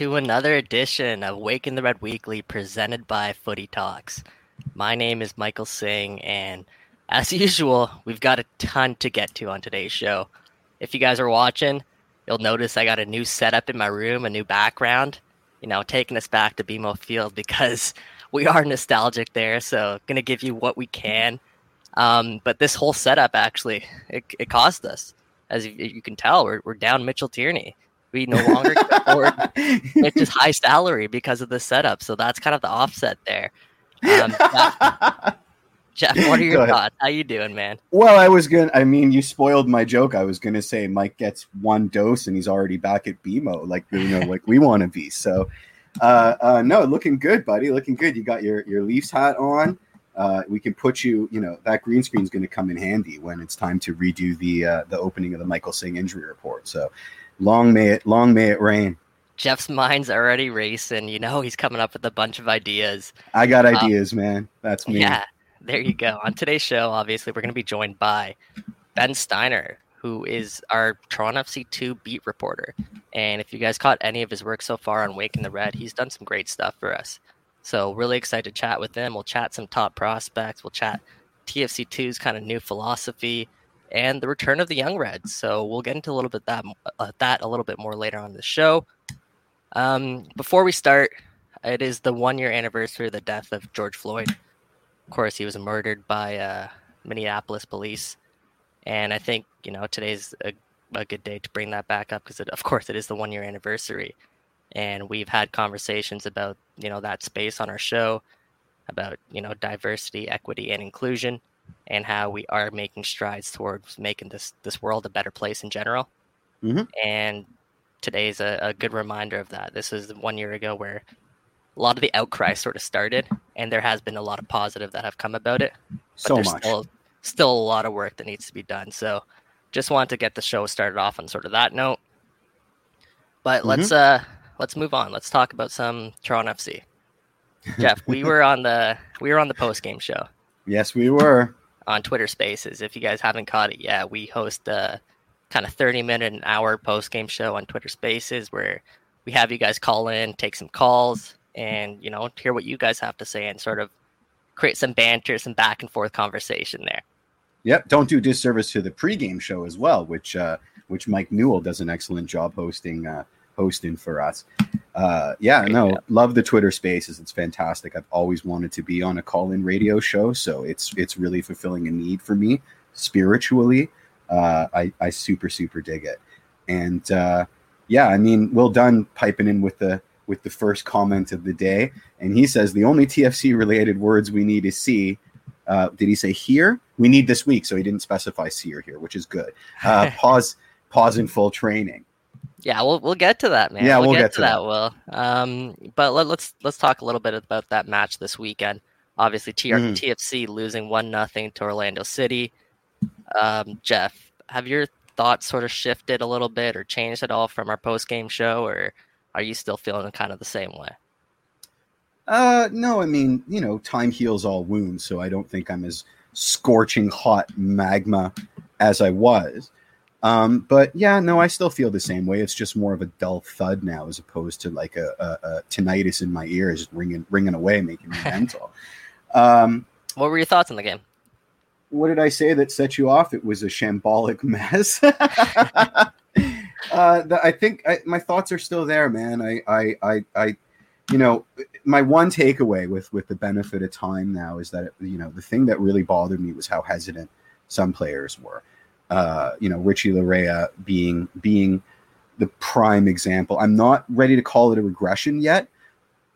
To another edition of Waking the Red Weekly presented by Footy Talks. My name is Michael Singh, and as usual, we've got a ton to get to on today's show. If you guys are watching, you'll notice I got a new setup in my room, a new background, you know, taking us back to BMO Field because we are nostalgic there. So, gonna give you what we can. Um, but this whole setup actually, it, it cost us. As you, you can tell, we're, we're down Mitchell Tierney we no longer can afford Mitch's high salary because of the setup. So that's kind of the offset there. Um, Jeff, Jeff, what are your thoughts? How you doing, man? Well, I was gonna. I mean, you spoiled my joke. I was gonna say Mike gets one dose and he's already back at BMO, like you know, like we want to be. So, uh, uh, no, looking good, buddy. Looking good. You got your your Leafs hat on. Uh, we can put you, you know, that green screen is going to come in handy when it's time to redo the uh, the opening of the Michael Singh injury report. So Long may it long may it rain. Jeff's mind's already racing. You know, he's coming up with a bunch of ideas. I got um, ideas, um, man. That's me. Yeah, there you go. On today's show, obviously, we're going to be joined by Ben Steiner, who is our Toronto FC 2 beat reporter. And if you guys caught any of his work so far on Waking the Red, he's done some great stuff for us. So, really excited to chat with him. We'll chat some top prospects. We'll chat TFC 2's kind of new philosophy and the return of the Young Reds. So we'll get into a little bit that uh, that a little bit more later on the show. Um, before we start, it is the one year anniversary of the death of George Floyd. Of course, he was murdered by uh, Minneapolis police, and I think you know today's a, a good day to bring that back up because, of course, it is the one year anniversary, and we've had conversations about you know that space on our show about you know diversity, equity, and inclusion and how we are making strides towards making this this world a better place in general. Mm-hmm. And today's a, a good reminder of that. This is one year ago where a lot of the outcry sort of started, and there has been a lot of positive that have come about it. But so there's much. Still, still a lot of work that needs to be done. So, just wanted to get the show started off on sort of that note. But mm-hmm. let's uh let's move on. Let's talk about some Toronto FC. Jeff, we were on the we were on the post game show. Yes, we were on Twitter Spaces. If you guys haven't caught it yet, we host a kind of 30 minute an hour post game show on Twitter Spaces where we have you guys call in, take some calls, and you know hear what you guys have to say and sort of create some banter, some back and forth conversation there. Yep, don't do disservice to the pregame show as well, which uh, which Mike Newell does an excellent job hosting uh, hosting for us. Uh, yeah, no, love the Twitter Spaces. It's fantastic. I've always wanted to be on a call-in radio show, so it's it's really fulfilling a need for me spiritually. Uh, I I super super dig it, and uh, yeah, I mean, well done piping in with the with the first comment of the day, and he says the only TFC related words we need is see. Uh, did he say here? We need this week, so he didn't specify see or here, which is good. Uh, pause, pause in full training. Yeah, we'll we'll get to that, man. Yeah, we'll, we'll get, get, to that, that. Will. Um, but let, us let's, let's talk a little bit about that match this weekend. Obviously, TR- mm. TFC losing one nothing to Orlando City. Um, Jeff, have your thoughts sort of shifted a little bit or changed at all from our post game show, or are you still feeling kind of the same way? Uh, no, I mean, you know, time heals all wounds, so I don't think I'm as scorching hot magma as I was. Um, but yeah, no, I still feel the same way. It's just more of a dull thud now, as opposed to like a, a, a tinnitus in my ears, ringing ringing away, making me mental. Um, what were your thoughts on the game? What did I say that set you off? It was a shambolic mess. uh, the, I think I, my thoughts are still there, man. I, I, I, I, you know, my one takeaway with with the benefit of time now is that you know the thing that really bothered me was how hesitant some players were uh, you know, Richie Laryea being being the prime example. I'm not ready to call it a regression yet,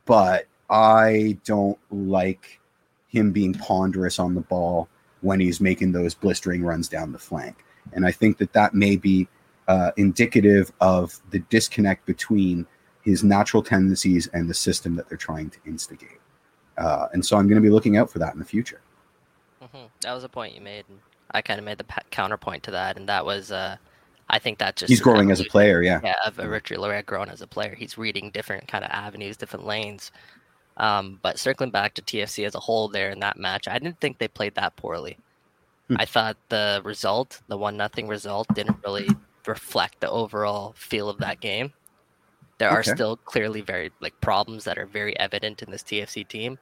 but I don't like him being ponderous on the ball when he's making those blistering runs down the flank. And I think that that may be uh, indicative of the disconnect between his natural tendencies and the system that they're trying to instigate. Uh, and so I'm going to be looking out for that in the future. Mm-hmm. That was a point you made. I kind of made the counterpoint to that, and that was, uh, I think that just he's growing as a player, yeah, yeah, of Richard Laryea growing as a player. He's reading different kind of avenues, different lanes. Um, but circling back to TFC as a whole, there in that match, I didn't think they played that poorly. Hmm. I thought the result, the one nothing result, didn't really reflect the overall feel of that game. there are still clearly very like problems that are very evident in this TFC team,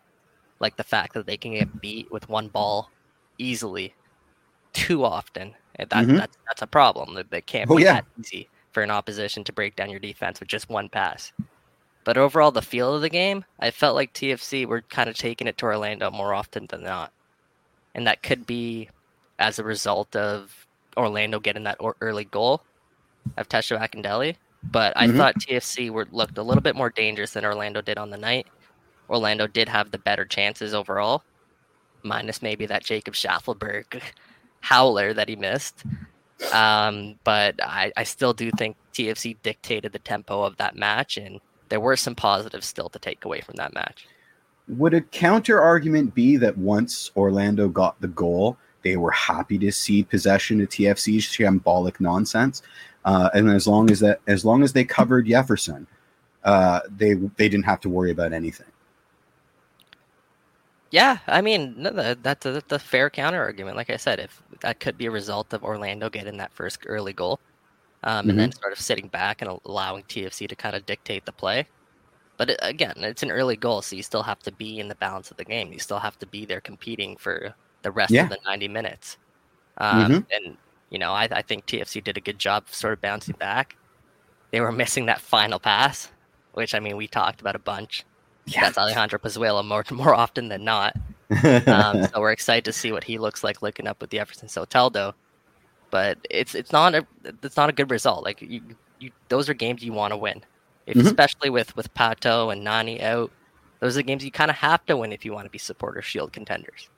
like the fact that they can get beat with one ball easily too often. And that, Mhm. that's that's a problem. That they can't Oh, be yeah. that easy for an opposition to break down your defense with just one pass. But overall, the feel of the game, I felt like TFC were kind of taking it to Orlando more often than not, and that could be as a result of Orlando getting that early goal of Tesho Akindele. But I Mhm. thought TFC were looked a little bit more dangerous than Orlando did on the night. Orlando did have the better chances overall, minus maybe that Jacob Shaffelburg howler that he missed. Um, but I, I still do think TFC dictated the tempo of that match, and there were some positives still to take away from that match. Would a counter argument be that once Orlando got the goal, they were happy to see possession of TFC's shambolic nonsense, uh, and as long as that, as long as they covered Jefferson, uh, they they didn't have to worry about anything. Yeah, I mean no, that's a, that's a fair counter argument. Like I said, if that could be a result of Orlando getting that first early goal, um, and then sort of sitting back and allowing TFC to kind of dictate the play. But it, again, it's an early goal, so you still have to be in the balance of the game. You still have to be there competing for the rest Yeah. of the ninety minutes. Um, Mhm. And you know, I, I think TFC did a good job of sort of bouncing back. They were missing that final pass, which I mean we talked about a bunch. That's Alejandro Pozuelo more more often than not. Um, so we're excited to see what he looks like looking up with the Jefferson Soteldo. But it's it's not a it's not a good result. Like you, you those are games you want to win, if, Mhm. especially with with Pato and Nani out. Those are games you kind of have to win if you want to be supporter shield contenders.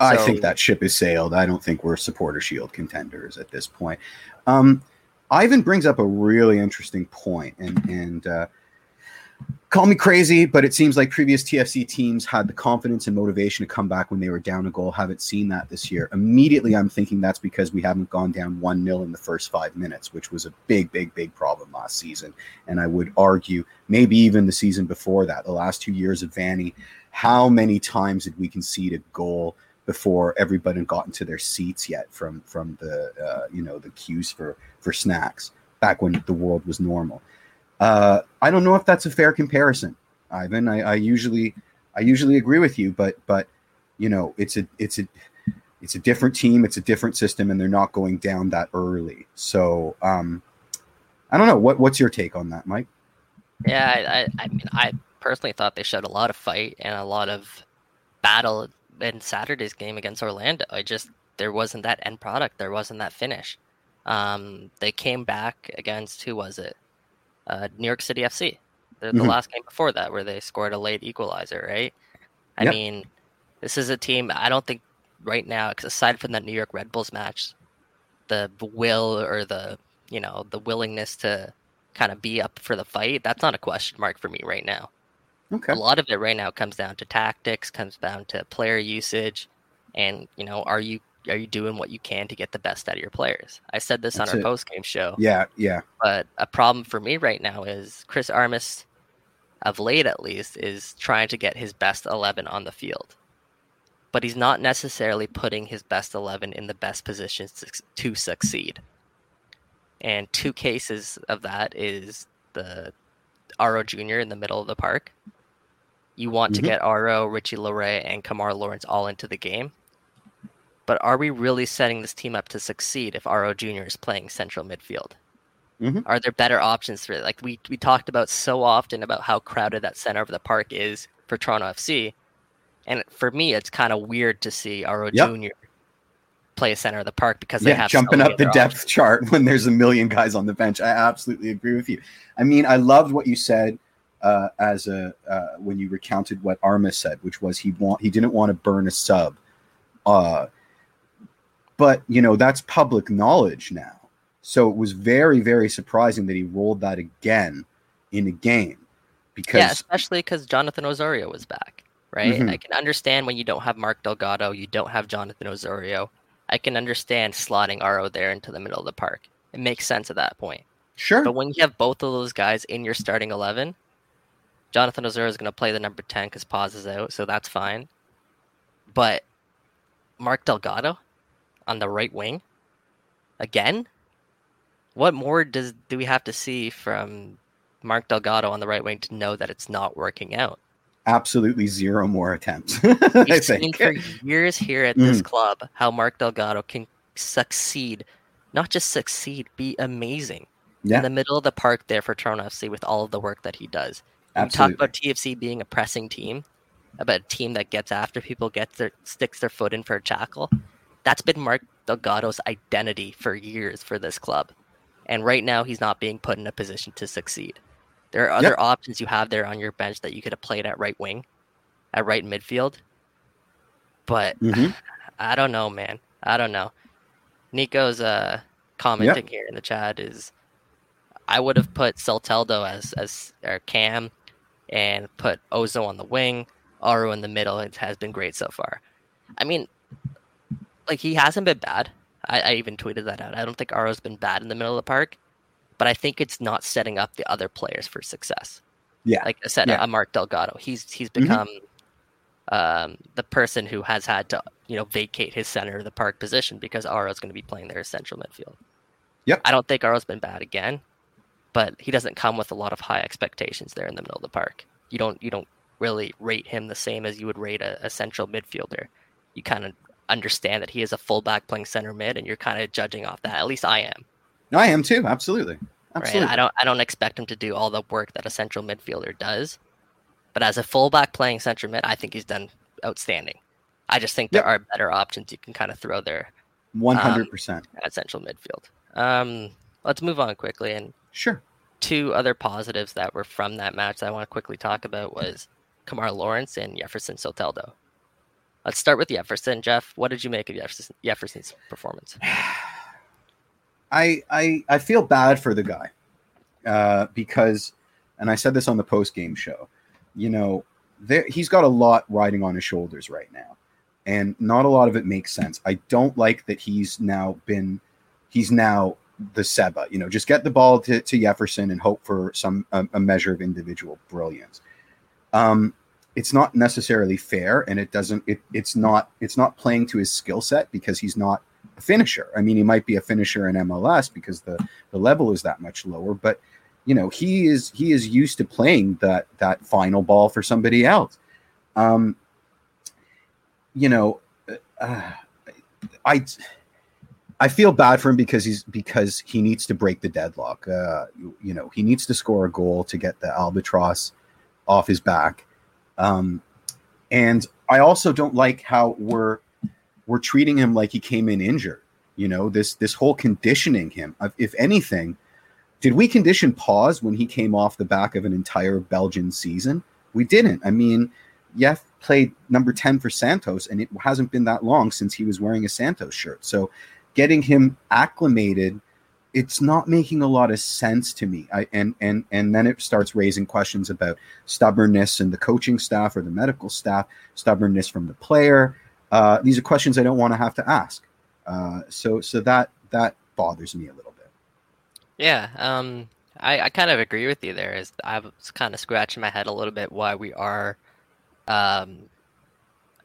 I So- think that ship has sailed. I don't think we're supporter shield contenders at this point. Um, Ivan brings up a really interesting point, and and uh, call me crazy, but it seems like previous TFC teams had the confidence and motivation to come back when they were down a goal. Haven't seen that this year. Immediately, I'm thinking that's because we haven't gone down one 0 in the first five minutes, which was a big, big, big problem last season. And I would argue maybe even the season before that, the last two years of Vanney, how many times did we concede a goal? before everybody got into their seats yet from from the uh, you know the queues for for snacks back when the world was normal. Uh, I don't know if that's a fair comparison, Ivan. I, I usually I usually agree with you, but but you know it's a it's a it's a different team, it's a different system, and they're not going down that early. So um, I don't know what what's your take on that, Mike? Yeah, I, I, mean, I personally thought they showed a lot of fight and a lot of battle in Saturday's game against Orlando. I just there wasn't that end product. There wasn't that finish. Um, they came back against who was it? Uh, New York City FC. The, the Mhm. last game before that, where they scored a late equalizer, right? I Yep. mean, this is a team. I don't think right now, aside from that New York Red Bulls match, the will or the you know the willingness to kind of be up for the fight, that's not a question mark for me right now. Okay. A lot of it right now comes down to tactics, comes down to player usage, and you know, are you are you doing what you can to get the best out of your players? I said this That's on our post game show, Yeah, yeah. but a problem for me right now is Chris Armas, of late at least, is trying to get his best eleven on the field, but he's not necessarily putting his best eleven in the best positions to, to succeed. And two cases of that is the Auro Jr. in the middle of the park. You want Mhm. to get Auro, Richie Laryea, and Kemar Lawrence all into the game. But are we really setting this team up to succeed if Auro Jr. is playing central midfield? Mhm. Are there better options for it? Like we, we talked about so often about how crowded that center of the park is for Toronto FC. And for me, it's kind of weird to see Auro Yep. Jr. play center of the park because they yeah, have jumping many up the depth options. chart when there's a million guys on the bench. I absolutely agree with you. I mean, I loved what you said uh, as a uh, when you recounted what Armas said, which was he want he didn't want to burn a sub. Uh, but you know that's public knowledge now. So it was very very surprising that he rolled that again in a game because Yeah, especially because Jonathan Osorio was back, right? Mhm. I can understand when you don't have Mark Delgado, you don't have Jonathan Osorio. I can understand slotting Auro there into the middle of the park. It makes sense at that point. sure But when you have both of those guys in your starting 11, Jonathan Osorio is going to play the number 10 because Paz is out, so that's fine. But Mark Delgado on the right wing again? What more does do we have to see from Mark Delgado on the right wing to know that it's not working out. Absolutely zero more attempts. We've seen for years here at this mm. club how Mark Delgado can succeed, not just succeed, be amazing yeah. in the middle of the park there for Toronto FC with all of the work that he does. Absolutely. Talk about TFC being a pressing team, about a team that gets after people, gets their sticks their foot in for a tackle. That's been Mark Delgado's identity for years for this club. And right now he's not being put in a position to succeed. There are other yep. options you have there on your bench that you could have played at right wing, at right midfield. But mm-hmm. I don't know, man. I don't know. Nico's uh, commenting yep. here in the chat is I would have put Soteldo as as or Cam and put Ozo on the wing, Auro in the middle. It has been great so far. I mean, like he hasn't been bad. I, I even tweeted that out. I don't think Auro's been bad in the middle of the park, but I think it's not setting up the other players for success. Yeah, like I said, yeah. a Mark Delgado. He's he's mm-hmm. become mm-hmm. um, the person who has had to you know vacate his center of the park position because Auro's going to be playing there as central midfield. Yep. I don't think Auro's been bad again but he doesn't come with a lot of high expectations there in the middle of the park. You don't you don't really rate him the same as you would rate a, a central midfielder. You kind of understand that he is a fullback playing center mid, and you're kind of judging off that. At least I am. No, I am too. Absolutely. Absolutely. Right? I don't I don't expect him to do all the work that a central midfielder does, but as a fullback playing center mid, I think he's done outstanding. I just think there yep. are better options you can kind of throw there. One hundred percent um, at central midfield. Um, let's move on quickly and Sure. Two other positives that were from that match that I want to quickly talk about was Kemar Lawrence and Jefferson Soteldo. Let's start with Jefferson. Jeff, what did you make of Jefferson, Jefferson's performance? I, I I feel bad for the guy uh, because, and I said this on the post game show. You know, there he's got a lot riding on his shoulders right now, and not a lot of it makes sense. I don't like that he's now been he's now the Seba. You know, just get the ball to, to Jefferson and hope for some a, a measure of individual brilliance. Um, it's not necessarily fair, and it doesn't. It, it's not. It's not playing to his skill set because he's not a finisher. I mean, he might be a finisher in MLS because the the level is that much lower, but you know he is he is used to playing that that final ball for somebody else. Um, you know, uh, I I feel bad for him because he's because he needs to break the deadlock. Uh, you, you, know, he needs to score a goal to get the albatross off his back. Um, and I also don't like how we're we're treating him like he came in injured. You know, this this whole conditioning him. If anything, did we condition pause when he came off the back of an entire Belgian season? We didn't. I mean, Jeff played number 10 for Santos, and it hasn't been that long since he was wearing a Santos shirt. So getting him acclimated it's not making a lot of sense to me. I, and and and then it starts raising questions about stubbornness and the coaching staff or the medical staff stubbornness from the player. Uh, these are questions i don't want to have to ask. Uh, so so that that bothers me a little bit. Yeah um i i kind of agree with you there. Is i was kind of scratching my head a little bit why we are um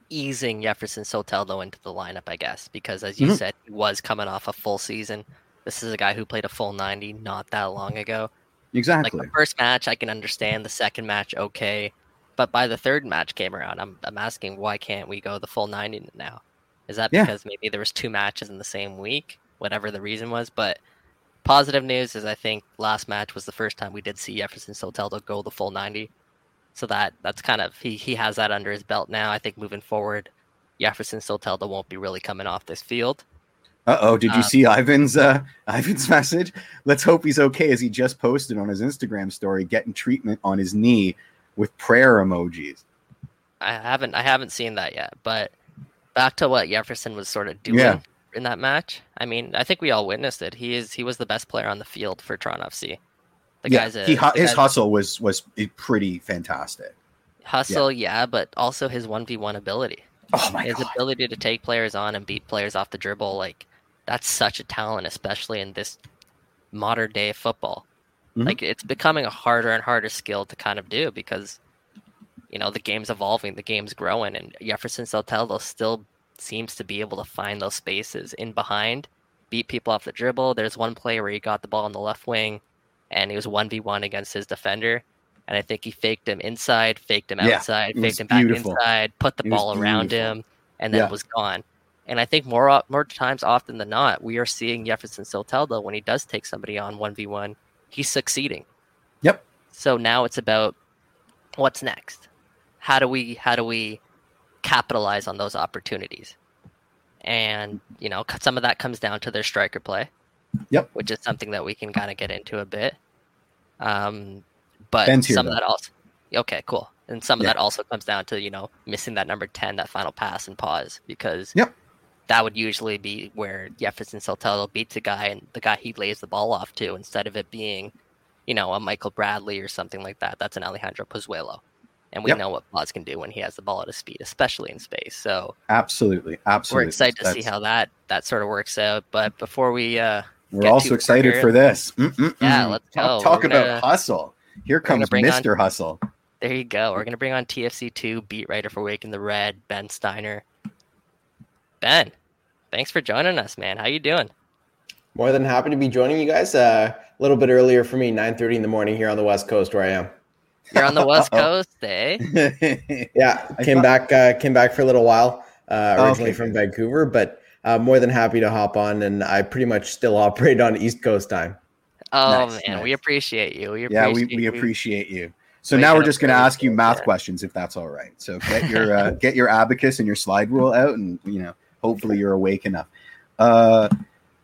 easing Jefferson Soteldo into the lineup, I guess, because as you mm-hmm. said, he was coming off a full season. This is a guy who played a full 90 not that long ago. Exactly. Like the first match, I can understand. The second match, okay. But by the third match came around, I'm, I'm asking why can't we go the full 90 now? Is that because yeah. maybe there was two matches in the same week, whatever the reason was? But positive news is I think last match was the first time we did see Jefferson Soteldo go the full 90. So that that's kind of he he has that under his belt now. I think moving forward, Jefferson Soteldo won't be really coming off this field. Uh oh, did you um, see Ivan's uh, Ivan's message? Let's hope he's okay, as he just posted on his Instagram story, getting treatment on his knee with prayer emojis. I haven't I haven't seen that yet, but back to what Jefferson was sort of doing yeah. in that match. I mean, I think we all witnessed it. He is he was the best player on the field for Toronto FC. The yeah, guy's a, he, his hustle was was pretty fantastic. Hustle, yeah, yeah but also his one v one ability. Oh my his God. ability to take players on and beat players off the dribble, like that's such a talent, especially in this modern day football. Mm-hmm. Like it's becoming a harder and harder skill to kind of do because you know the game's evolving, the game's growing, and Jefferson Soteldo still seems to be able to find those spaces in behind, beat people off the dribble. There's one play where he got the ball on the left wing and he was one v one against his defender, and I think he faked him inside, faked him Yeah, outside, faked him back beautiful. inside, put the It ball around beautiful. him, and then Yeah. was gone. And I think more more times often than not, we are seeing Jefferson Soteldo when he does take somebody on one v one, he's succeeding. Yep. So now it's about what's next. How do we how do we capitalize on those opportunities? And you know, some of that comes down to their striker play. Yep. Which is something that we can kind of get into a bit. Um, but Ben's here, some of that also, okay, cool. And some of Yeah. that also comes down to you know missing that number ten, that final pass and pause, because Yep. That would usually be where Jefferson Soteldo beats a guy and the guy he lays the ball off to instead of it being, you know, a Michael Bradley or something like that. That's an Alejandro Pozuelo. And we Yep. know what Paz can do when he has the ball at his feet, especially in space. So Absolutely, absolutely. we're excited to see how that that sort of works out. But before we uh We're also excited far for this. Mm-mm-mm. Yeah, let's Talk, go. talk about gonna- hustle. Here comes Mr. Hustle. there you go. We're gonna bring on TFC two beat writer for Waking the Red, Ben Steiner. Ben, thanks for joining us, man. How you doing? More than happy to be joining you guys. Uh, a little bit earlier for me, 9:30 in the morning here on the West Coast where I am. You're on the West Coast, eh? Yeah, came thought- back uh, came back for a little while. Uh, originally Okay, from. Vancouver, but uh, more than happy to hop on, and I pretty much still operate on East Coast time. Oh Nice, man, we appreciate you. We yeah, we, appreciate we you. appreciate you. So Waking now we're just going to ask you math yeah. questions, if that's all right. So get your uh, get your abacus and your slide rule out, and you know, hopefully you're awake enough. Uh,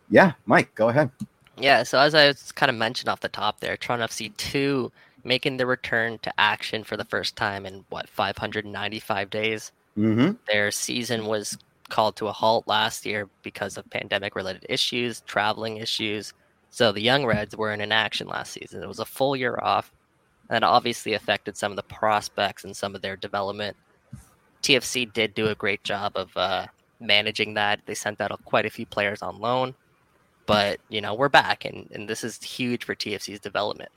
yeah, Mike, go ahead. Yeah, so as I kind of mentioned off the top there, Toronto FC 2 making the return to action for the first time in what 595 days. Mm-hmm. Their season was called to a halt last year because of pandemic related issues, traveling issues. So the Young Reds were in inaction last season. It was a full year off, and that obviously affected some of the prospects and some of their development. TFC did do a great job of uh, managing that. They sent out quite a few players on loan, but you know we're back, and, and this is huge for TFC's development.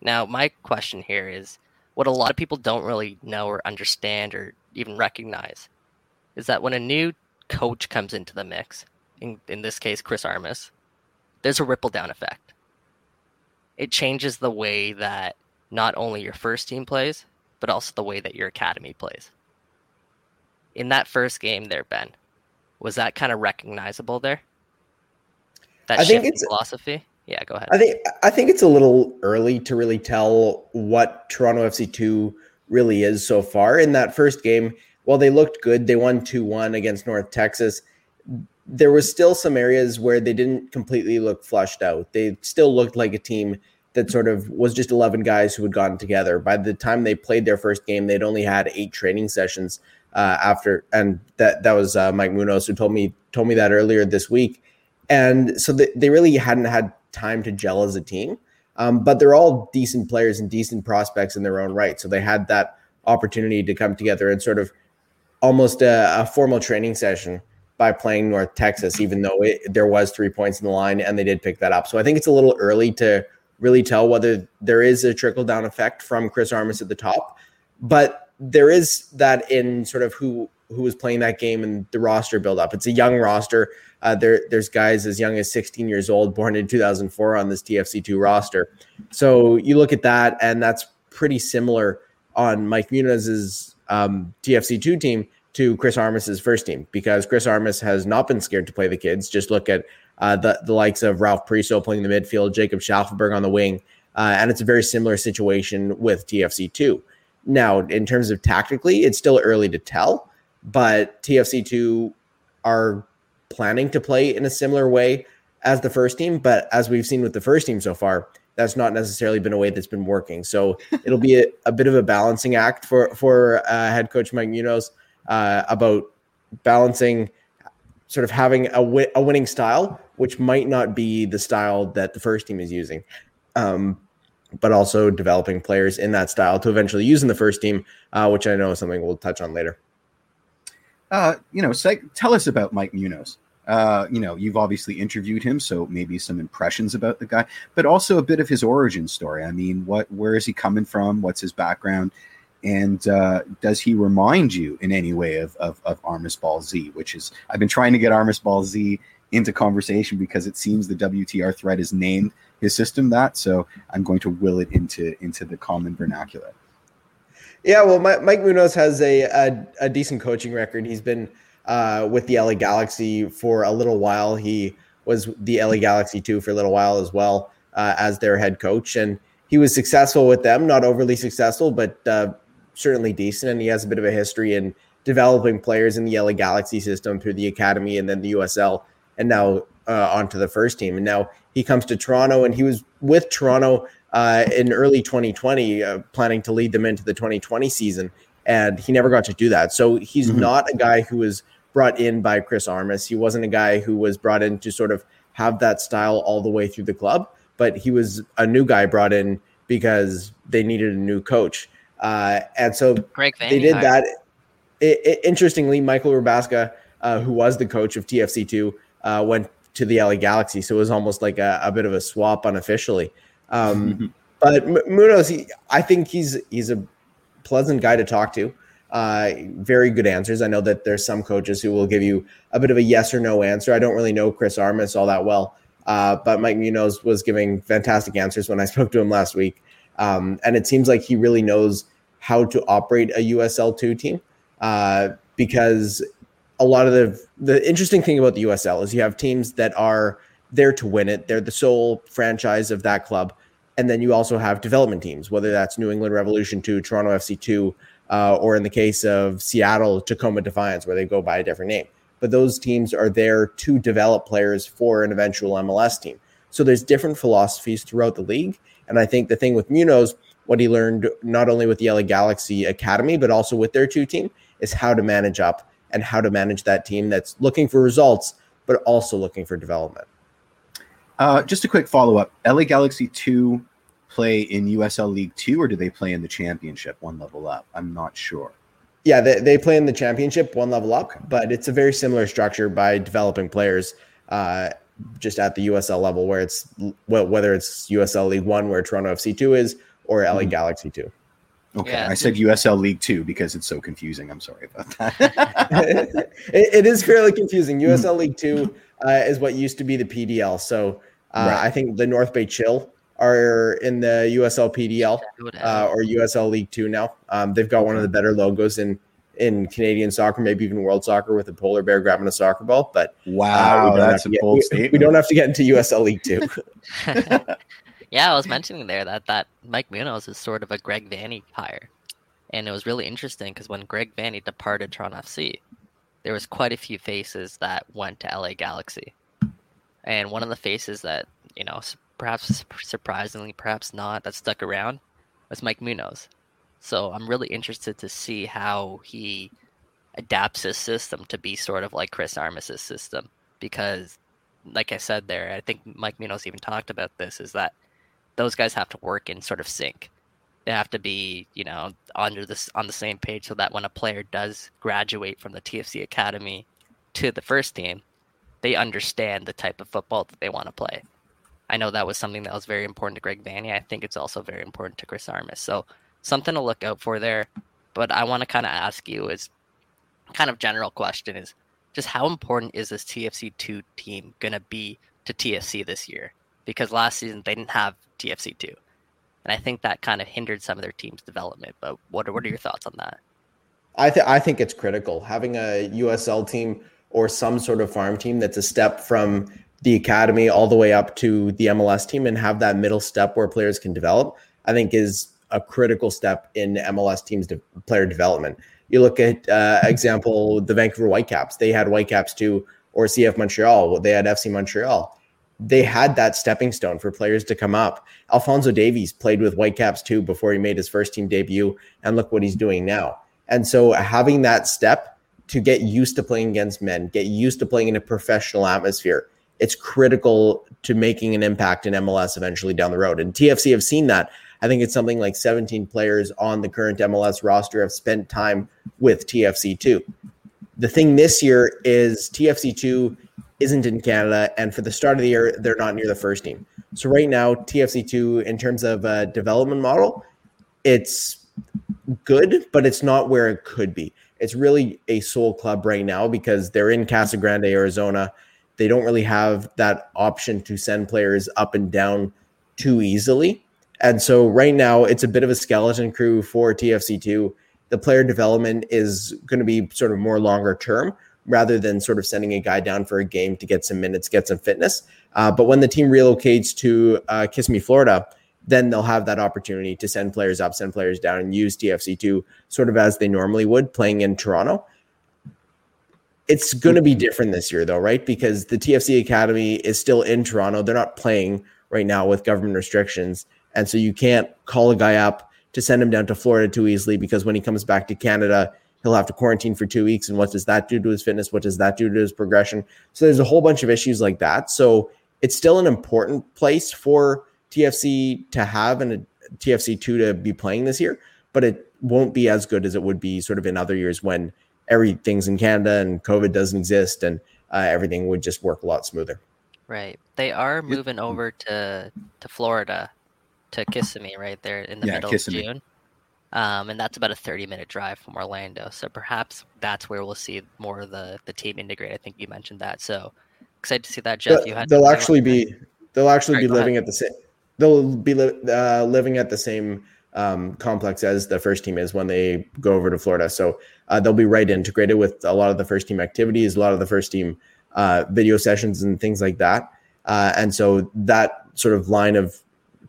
Now, my question here is what a lot of people don't really know or understand or even recognize is that when a new coach comes into the mix, in, in this case, Chris Armas, there's a ripple down effect. It changes the way that not only your first team plays, but also the way that your academy plays. In that first game there, Ben, was that kind of recognizable there? That I think it's- philosophy? Yeah, go ahead. I think I think it's a little early to really tell what Toronto FC two really is so far. In that first game, while they looked good, they won two one against North Texas. There was still some areas where they didn't completely look flushed out. They still looked like a team that sort of was just 11 guys who had gotten together. By the time they played their first game, they'd only had eight training sessions uh, after, and that that was uh, Mike Munoz who told me told me that earlier this week. And so they, they really hadn't had time to gel as a team. Um, but they're all decent players and decent prospects in their own right. So they had that opportunity to come together and sort of almost a, a formal training session by playing North Texas, even though it, there was three points in the line and they did pick that up. So I think it's a little early to really tell whether there is a trickle down effect from Chris Armas at the top, but there is that in sort of who who was playing that game and the roster build up. It's a young roster. Uh, there, there's guys as young as 16 years old, born in 2004 on this TFC2 roster. So you look at that, and that's pretty similar on Mike Munoz's um, TFC2 team to Chris Armas's first team because Chris Armas has not been scared to play the kids. Just look at uh, the the likes of Ralph Priso playing the midfield, Jacob Shaffelburg on the wing, uh, and it's a very similar situation with TFC2. Now, in terms of tactically, it's still early to tell, but TFC2 are planning to play in a similar way as the first team. But as we've seen with the first team so far, that's not necessarily been a way that's been working. So it'll be a, a bit of a balancing act for for uh, head coach Mike Munoz uh, about balancing sort of having a, wi- a winning style, which might not be the style that the first team is using. Um, but also developing players in that style to eventually use in the first team, uh, which I know is something we'll touch on later. Uh, you know, tell us about Mike Munoz. Uh, you know, you've obviously interviewed him, so maybe some impressions about the guy, but also a bit of his origin story. I mean, what, where is he coming from? What's his background? And uh, does he remind you in any way of, of, of Armas Ball Z, which is, I've been trying to get Armas Ball Z into conversation because it seems the WTR thread is named his system that. So I'm going to will it into into the common vernacular. Yeah, well, Mike Munoz has a, a, a decent coaching record. He's been uh, with the LA Galaxy for a little while. He was the LA Galaxy too for a little while as well uh, as their head coach, and he was successful with them. Not overly successful, but uh, certainly decent. And he has a bit of a history in developing players in the LA Galaxy system through the academy and then the USL, and now uh, onto the first team. And now he comes to Toronto, and he was with Toronto uh, in early 2020, uh, planning to lead them into the 2020 season, and he never got to do that. So he's mm-hmm. not a guy who was brought in by Chris Armas. He wasn't a guy who was brought in to sort of have that style all the way through the club, but he was a new guy brought in because they needed a new coach. Uh, and so they did that. It, it, interestingly, Michael Rabasca, uh, who was the coach of TFC2, uh, went to the LA Galaxy. So it was almost like a, a bit of a swap unofficially. Um. But Munoz, he, I think he's he's a pleasant guy to talk to. Uh, very good answers. I know that there's some coaches who will give you a bit of a yes or no answer. I don't really know Chris Armas all that well, uh, but Mike Munoz was giving fantastic answers when I spoke to him last week. Um, and it seems like he really knows how to operate a USL two team uh, because a lot of the the interesting thing about the USL is you have teams that are there to win it. They're the sole franchise of that club, and then you also have development teams, whether that's New England Revolution two, Toronto FC two, uh, or in the case of Seattle, Tacoma Defiance, where they go by a different name. But those teams are there to develop players for an eventual MLS team. So there's different philosophies throughout the league, and I think the thing with Munoz, what he learned not only with the LA Galaxy Academy, but also with their two team, is how to manage up and how to manage that team that's looking for results, but also looking for development. Uh, just a quick follow up LA Galaxy 2 play in USL League 2 or do they play in the championship one level up? I'm not sure. Yeah, they, they play in the championship one level up, but it's a very similar structure by developing players uh, just at the USL level, where it's whether it's USL League 1, where Toronto FC2 is, or LA mm-hmm. Galaxy 2. Okay, yeah. I said USL League Two because it's so confusing. I'm sorry about that. it, it is fairly confusing. USL hmm. League Two uh, is what used to be the PDL. So uh, right. I think the North Bay Chill are in the USL PDL uh, or USL League Two now. Um, they've got one of the better logos in in Canadian soccer, maybe even world soccer, with a polar bear grabbing a soccer ball. But uh, wow, that's a get, bold we, statement. We don't have to get into USL League Two. Yeah, I was mentioning there that that Mike Munoz is sort of a Greg Vanney hire, and it was really interesting because when Greg Vanney departed Toronto FC, there was quite a few faces that went to LA Galaxy, and one of the faces that you know perhaps surprisingly, perhaps not, that stuck around was Mike Munoz. So I'm really interested to see how he adapts his system to be sort of like Chris Armas's system. Because like I said there, I think Mike Munoz even talked about this is that those guys have to work in sort of sync. They have to be, you know, under this on the same page so that when a player does graduate from the TFC academy to the first team, they understand the type of football that they want to play. I know that was something that was very important to Greg Vanney. I think it's also very important to Chris Armas. So something to look out for there. But I want to kind of ask you is kind of general question is just how important is this TFC two team gonna be to TFC this year? Because last season they didn't have TFC two, and I think that kind of hindered some of their team's development. But what are, what are your thoughts on that? I think I think it's critical having a USL team or some sort of farm team that's a step from the academy all the way up to the MLS team and have that middle step where players can develop. I think is a critical step in MLS teams' de- player development. You look at uh, example the Vancouver Whitecaps; they had Whitecaps too, or CF Montreal; they had FC Montreal they had that stepping stone for players to come up. Alphonso Davies played with Whitecaps too before he made his first team debut, and look what he's doing now. And so having that step to get used to playing against men, get used to playing in a professional atmosphere, it's critical to making an impact in MLS eventually down the road. And TFC have seen that. I think it's something like 17 players on the current MLS roster have spent time with TFC2. The thing this year is TFC2 isn't in Canada, and for the start of the year, they're not near the first team. So right now, TFC2, in terms of a development model, it's good, but it's not where it could be. It's really a soul club right now because they're in Casa Grande, Arizona. they don't really have that option to send players up and down too easily. And so right now it's a bit of a skeleton crew for TFC2. The player development is going to be sort of more longer term rather than sort of sending a guy down for a game to get some minutes, get some fitness. Uh, but when the team relocates to uh, Kissimmee, Florida, then they'll have that opportunity to send players up, send players down, and use TFC2 sort of as they normally would playing in Toronto. It's going to be different this year, though, right? Because the TFC Academy is still in Toronto. They're not playing right now with government restrictions. And so you can't call a guy up to send him down to Florida too easily because when he comes back to Canada, he'll have to quarantine for two weeks. And what does that do to his fitness? What does that do to his progression? So there's a whole bunch of issues like that. So it's still an important place for TFC to have and a TFC2 to be playing this year, but it won't be as good as it would be sort of in other years when everything's in Canada and COVID doesn't exist and uh, everything would just work a lot smoother. Right. They are moving over to to Florida to Kissimmee right there in the Yeah, middle Kissimmee. of June. Um, and that's about a 30 minute drive from Orlando. So perhaps that's where we'll see more of the, the team integrate. I think you mentioned that. So excited to see that, Jeff. They'll- You had they'll actually be they'll actually Sorry, be go ahead. living at the same they'll be li- uh, living at the same um, complex as the first team is when they go over to Florida. So uh, they'll be right integrated with a lot of the first team activities, a lot of the first team uh, video sessions and things like that. Uh, and so that sort of line of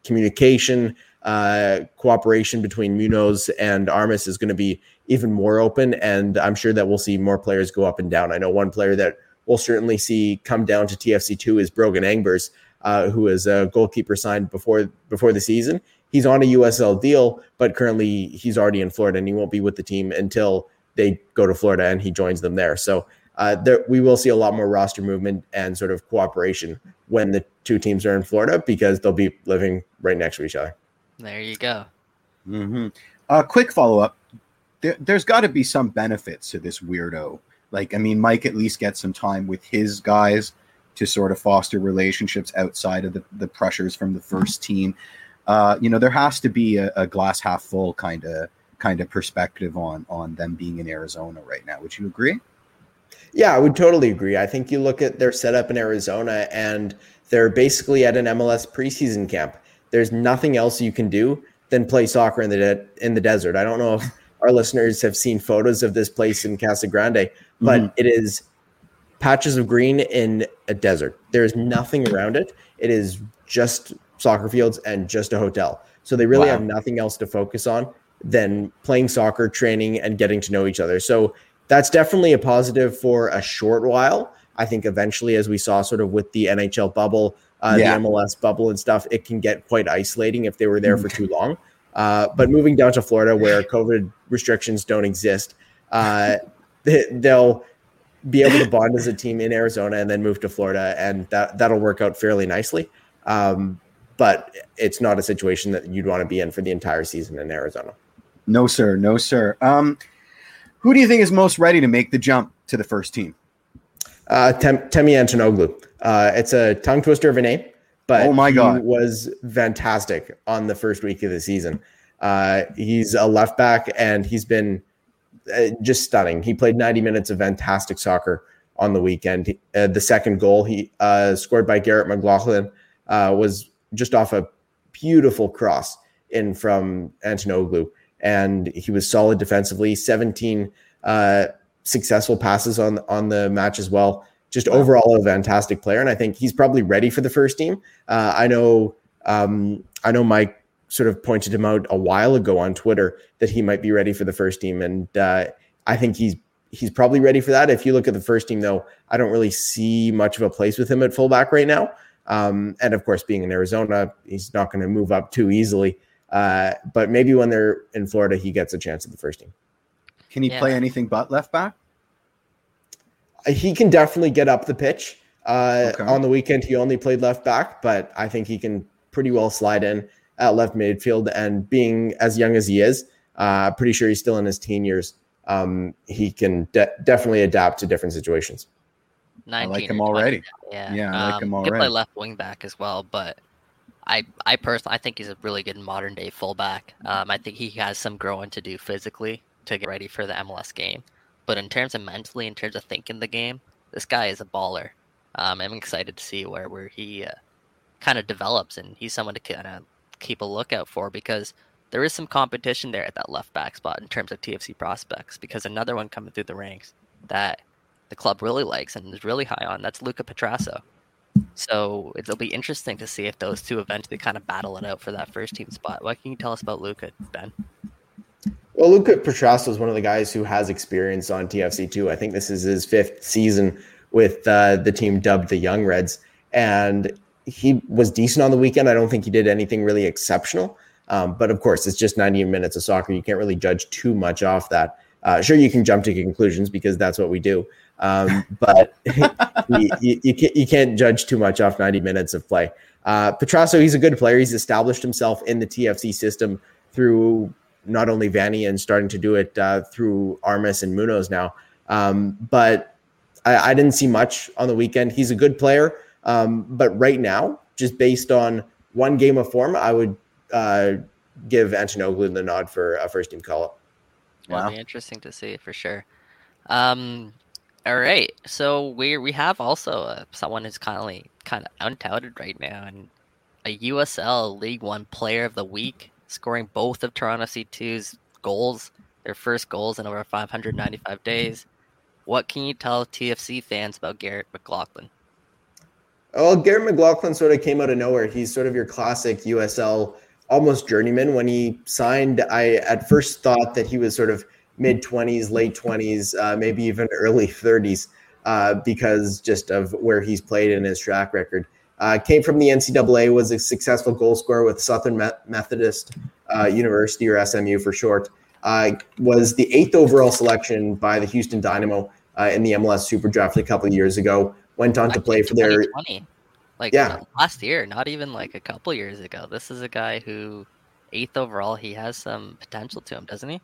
communication, uh, cooperation between Munoz and Armas is going to be even more open. And I'm sure that we'll see more players go up and down. I know one player that we'll certainly see come down to TFC2 is Brogan Angbers, uh, who is a goalkeeper signed before before the season. He's on a USL deal, but currently he's already in Florida and he won't be with the team until they go to Florida and he joins them there. So uh, there, we will see a lot more roster movement and sort of cooperation when the two teams are in Florida because they'll be living right next to each other. There you go. hmm Uh, quick follow up. There, there's got to be some benefits to this weirdo. Like, I mean, Mike at least gets some time with his guys to sort of foster relationships outside of the, the pressures from the first team. Uh, you know, there has to be a, a glass half full kind of kind of perspective on on them being in Arizona right now. Would you agree? Yeah, I would totally agree. I think you look at their setup in Arizona and they're basically at an MLS preseason camp. There's nothing else you can do than play soccer in the de- in the desert. I don't know if our listeners have seen photos of this place in Casa Grande, but Mhm. it is patches of green in a desert. There's nothing around it. It is just soccer fields and just a hotel. So they really Wow. have nothing else to focus on than playing soccer, training, and getting to know each other. So that's definitely a positive for a short while. I think eventually, as we saw sort of with the NHL bubble, uh, Yeah. the MLS bubble and stuff, it can get quite isolating if they were there for too long. Uh, but moving down to Florida, where COVID restrictions don't exist, uh, they, they'll be able to bond as a team in Arizona and then move to Florida, and that that'll work out fairly nicely. Um, but it's not a situation that you'd want to be in for the entire season in Arizona. No, sir. No, sir. Um, who do you think is most ready to make the jump to the first team? Uh, Tem- Themi Antonoglou. Uh, it's a tongue twister of a name, but Oh my he God. was fantastic on the first week of the season. Uh, he's a left back, and he's been uh, just stunning. He played 90 minutes of fantastic soccer on the weekend. Uh, the second goal he uh, scored by Garrett McLaughlin uh, was just off a beautiful cross in from Antonoglou, and he was solid defensively. 17 uh, successful passes on on the match as well. Just overall a fantastic player, and I think he's probably ready for the first team. Uh, I know, um, I know Mike sort of pointed him out a while ago on Twitter that he might be ready for the first team, and uh, I think he's he's probably ready for that. If you look at the first team, though, I don't really see much of a place with him at fullback right now. Um, and of course, being in Arizona, he's not going to move up too easily. Uh, but maybe when they're in Florida, he gets a chance at the first team. Can he Yeah. play anything but left back? He can definitely get up the pitch. Uh, Okay. On the weekend, he only played left back, but I think he can pretty well slide in at left midfield. And being as young as he is, uh, pretty sure he's still in his teen years. Um, he can de- definitely adapt to different situations. 19 like or him 20 already. Yeah, Yeah, I like um, him He can play left wing back as well, but I, I personally, I think he's a really good modern day fullback. Um, I think he has some growing to do physically to get ready for the MLS game. But in terms of mentally, in terms of thinking the game, this guy is a baller. Um, I'm excited to see where where he uh, kind of develops, and he's someone to kind of keep a lookout for because there is some competition there at that left back spot in terms of TFC prospects. Because another one coming through the ranks that the club really likes and is really high on that's Luca Petrasso. So it'll be interesting to see if those two eventually kind of battle it out for that first team spot. What can you tell us about Luca, Ben? Well, Luca Petrasso is one of the guys who has experience on TFC too. I think this is his fifth season with uh, the team dubbed the Young Reds, and he was decent on the weekend. I don't think he did anything really exceptional, um, but of course, it's just 90 minutes of soccer. You can't really judge too much off that. Uh, sure, you can jump to conclusions because that's what we do. Um, but you, you, you, can't, you, can't, judge too much off 90 minutes of play. Uh, Petrasso, he's a good player. He's established himself in the TFC system through not only Vanney and starting to do it uh, through Armas and Munoz now. Um, but I, I, didn't see much on the weekend. He's a good player. Um, but right now, just based on one game of form, I would uh, give Antonoglou the nod for a first team call up. Wow. That'll be interesting to see for sure. Um, all right, so we we have also uh, someone who's kind of kind of untouted right now, and a USL League One Player of the Week, scoring both of Toronto C2's goals, their first goals in over 595 days. What can you tell TFC fans about Garrett McLaughlin? Well, Garrett McLaughlin sort of came out of nowhere. He's sort of your classic USL almost journeyman. When he signed, I at first thought that he was sort of mid 20s, late 20s, uh, maybe even early 30s, uh, because just of where he's played in his track record. Uh, came from the NCAA, was a successful goal scorer with Southern Methodist uh, University or SMU for short. Uh, was the eighth overall selection by the Houston Dynamo uh, in the MLS Super Draft a couple of years ago. Went on to play for their like yeah. last year, not even like a couple years ago. This is a guy who eighth overall. He has some potential to him, doesn't he?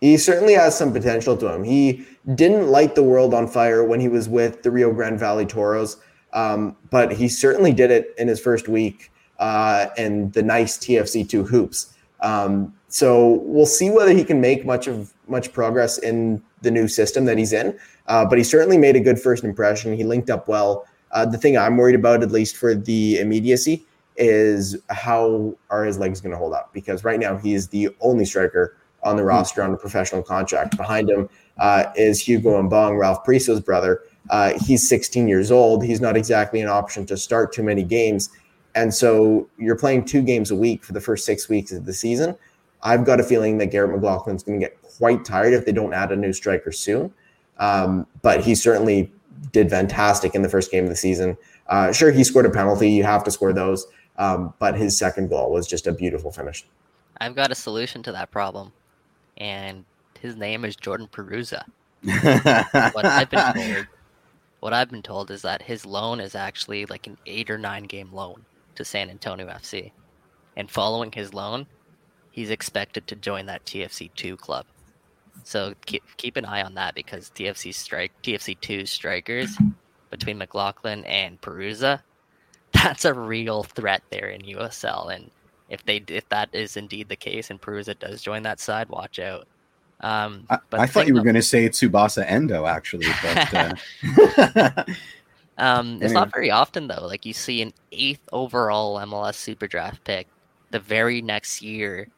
He certainly has some potential to him. He didn't light the world on fire when he was with the Rio Grande Valley Toros, um, but he certainly did it in his first week uh, and the nice TFC2 hoops. Um, so we'll see whether he can make much of much progress in the new system that he's in. Uh, but he certainly made a good first impression. He linked up well. Uh, the thing I'm worried about, at least for the immediacy, is how are his legs going to hold up? Because right now he is the only striker on the hmm. roster on a professional contract. Behind him uh, is Hugo Mbongue, Ralph Priso's brother. Uh, he's 16 years old. He's not exactly an option to start too many games. And so you're playing two games a week for the first six weeks of the season. I've got a feeling that Garrett McLaughlin's going to get quite tired if they don't add a new striker soon. Um, but he certainly did fantastic in the first game of the season. Uh, sure, he scored a penalty. You have to score those. Um, but his second goal was just a beautiful finish. I've got a solution to that problem and his name is Jordan Perruzza. what I've been told, what I've been told is that his loan is actually like an eight or nine game loan to San Antonio FC, and following his loan, he's expected to join that TFC two club. So keep keep an eye on that because TFC strike TFC two strikers between McLaughlin and Perruzza, that's a real threat there in USL, and if they if that is indeed the case and Perruzza does join that side, watch out. Um, I, I thought you were going to say Tsubasa Endo actually, but uh... um, it's anyway. not very often though. Like you see an eighth overall MLS Super Draft pick the very next year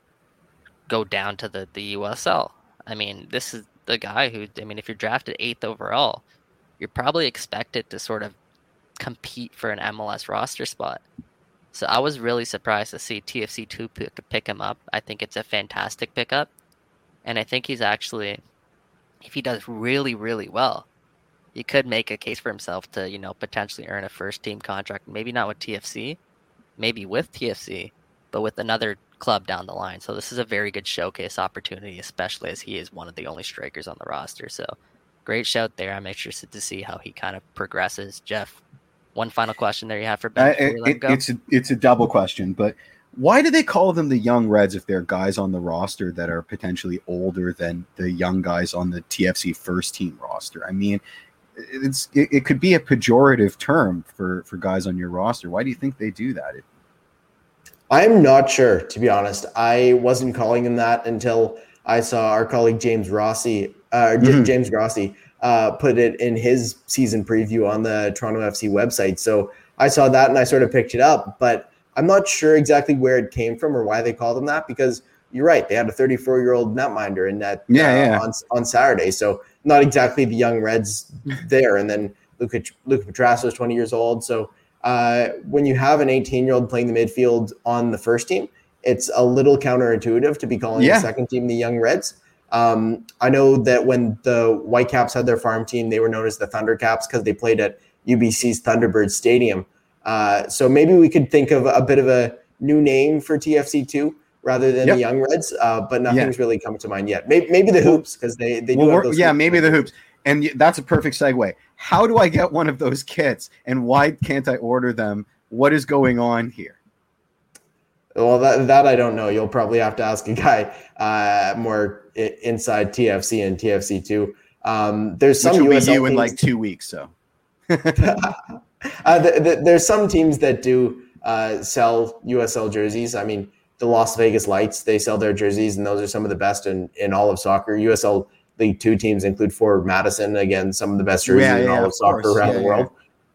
go down to the the USL. I mean, this is the guy who. I mean, if you're drafted eighth overall, you're probably expected to sort of compete for an MLS roster spot. So I was really surprised to see TFC2 pick, pick him up. I think it's a fantastic pickup. And I think he's actually, if he does really, really well, he could make a case for himself to, you know, potentially earn a first team contract. Maybe not with TFC, maybe with TFC, but with another club down the line. So this is a very good showcase opportunity, especially as he is one of the only strikers on the roster. So great shout there. I'm interested to see how he kind of progresses. Jeff, one final question there you have for Ben. Uh, it, it's a, it's a double question, but why do they call them the young Reds if they're guys on the roster that are potentially older than the young guys on the TFC first team roster? I mean, it's it, it could be a pejorative term for for guys on your roster. Why do you think they do that? It, I'm not sure, to be honest. I wasn't calling him that until I saw our colleague James Grossi, uh, mm-hmm. James Grossi, uh, put it in his season preview on the Toronto FC website. So I saw that and I sort of picked it up, but I'm not sure exactly where it came from or why they called him that because you're right. They had a 34 year old netminder in that Yeah, uh, yeah. on on Saturday, so not exactly the young Reds there. And then Luca Luca Petrasso is 20 years old, so uh, when you have an 18 year old playing the midfield on the first team, it's a little counterintuitive to be calling Yeah. the second team the young Reds. Um, I know that when the Whitecaps had their farm team, they were known as the Thundercaps because they played at UBC's Thunderbird Stadium. Uh, so maybe we could think of a bit of a new name for TFC2 rather than Yep. the Young Reds, uh, but nothing's really come to mind yet. Maybe, maybe the Hoops because they they do Well, yeah, maybe the hoops. And that's a perfect segue. How do I get one of those kits and why can't I order them? What is going on here? Well, that, that I don't know. You'll probably have to ask a guy uh, more i- inside TFC and TFC2. Um, there's some Which will be you in like two weeks. So uh, th- th- there's some teams that do uh, sell USL jerseys. I mean, the Las Vegas Lights they sell their jerseys, and those are some of the best in, in all of soccer. USL League Two teams include Forward Madison, again, some of the best jerseys Yeah, in yeah, all of of soccer course. around Yeah, the world.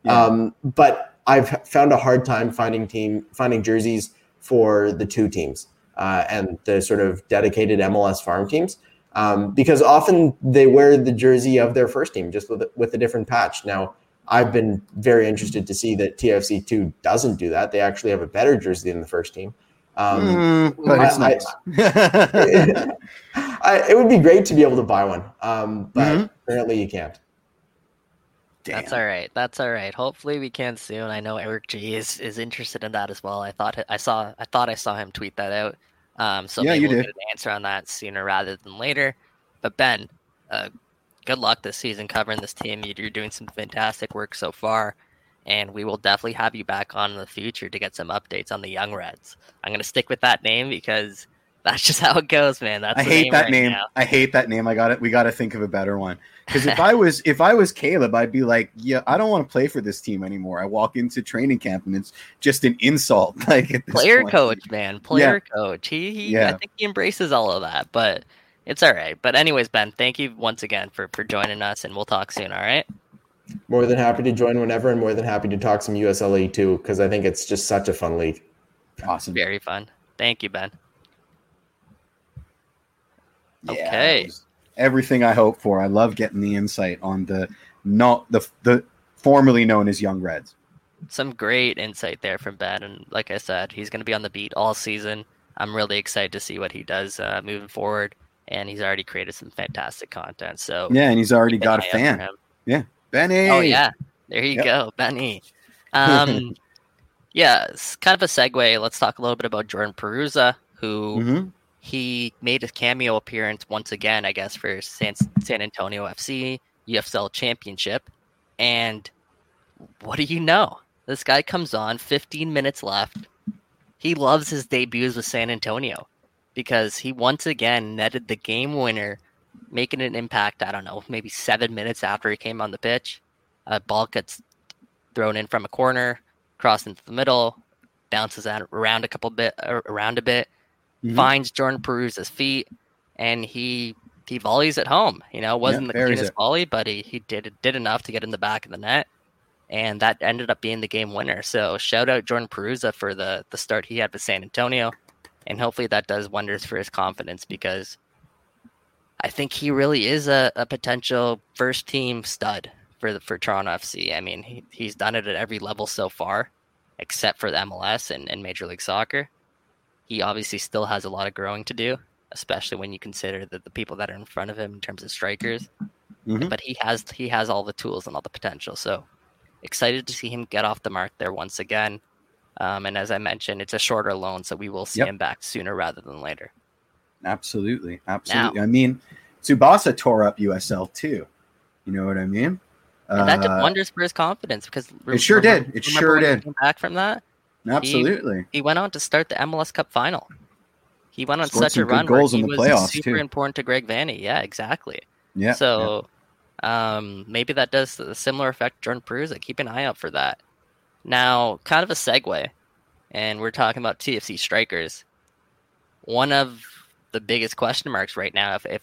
Um, but I've found a hard time finding team finding jerseys for the two teams uh, and the sort of dedicated MLS farm teams. Um, because often they wear the jersey of their first team just with with a different patch. Now, I've been very interested to see that TFC two doesn't do that. They actually have a better jersey than the first team. Um, Mm, but it's I- nice. I, it would be great to be able to buy one, um, but Mhm. apparently you can't. Damn. That's all right. That's all right. Hopefully we can soon. I know Eric G is is interested in that as well. I thought I saw I thought I saw him tweet that out. Um, so Yeah, maybe you we'll did. get an answer on that sooner rather than later. But Ben, uh, good luck this season covering this team. You- You're doing some fantastic work so far, and we will definitely have you back on in the future to get some updates on the Young Reds. I'm gonna stick with that name because that's just how it goes, man. That's I hate that right name. now. I hate that name. I got it. We got to think of a better one. Because if I was if I was Caleb, I'd be like, yeah, I don't want to play for this team anymore. I walk into training camp and it's just an insult. Like at this player point. coach, man, player coach. He, he Yeah. I think he embraces all of that, but it's all right. But anyways, Ben, thank you once again for for joining us, and we'll talk soon. All right. More than happy to join whenever, and more than happy to talk some USL League too, because I think it's just such a fun league. Awesome. Very fun. Thank you, Ben. Yeah, Okay. everything I hope for. I love getting the insight on the not the the formerly known as Young Reds. Some great insight there from Ben, and like I said, he's going to be on the beat all season. I'm really excited to see what he does uh, moving forward, and he's already created some fantastic content. So Yeah, and he's already got a eye out for fan. Yeah, Benny. Oh yeah, there you Yep. go, Benny. Um, yeah, it's kind of a segue. Let's talk a little bit about Jordan Perruzza, who Mhm. he made a cameo appearance once again, I guess, for San, San Antonio FC USL Championship. And what do you know? This guy comes on, 15 minutes left. He loves his debuts with San Antonio because he once again netted the game winner, making an impact. I don't know, maybe seven minutes after he came on the pitch. A ball gets thrown in from a corner, crossed into the middle, bounces out around a couple bit around a bit, Mhm. finds Jordan Perruzza's feet, and he he volleys at home. You know, wasn't the buries cleanest volley, but he, he did did enough to get in the back of the net, and that ended up being the game winner. So shout out Jordan Perruzza for the the start he had with San Antonio, and hopefully that does wonders for his confidence because I think he really is a, a potential first team stud for the for Toronto FC. I mean, he, he's done it at every level so far, except for the MLS and, and Major League Soccer. He obviously still has a lot of growing to do, especially when you consider that the people that are in front of him in terms of strikers. Mhm. But he has he has all the tools and all the potential. So excited to see him get off the mark there once again. Um, and as I mentioned, it's a shorter loan, so we will see Yep. him back sooner rather than later. Absolutely, absolutely. I mean, Tsubasa tore up USL too. You know what I mean? And that did Uh, wonders for his confidence because It sure remember- did. It sure did. Back from that, Absolutely. he went on to start the MLS Cup final. He went on Scored such a run where goals he in the was playoffs, super too. important to Greg Vanney. Yeah, exactly. Yeah. yeah. So um, maybe that does a similar effect Jordan Perruzza. Keep an eye out for that. Now, kind of a segue, and we're talking about TFC strikers. One of the biggest question marks right now, if, if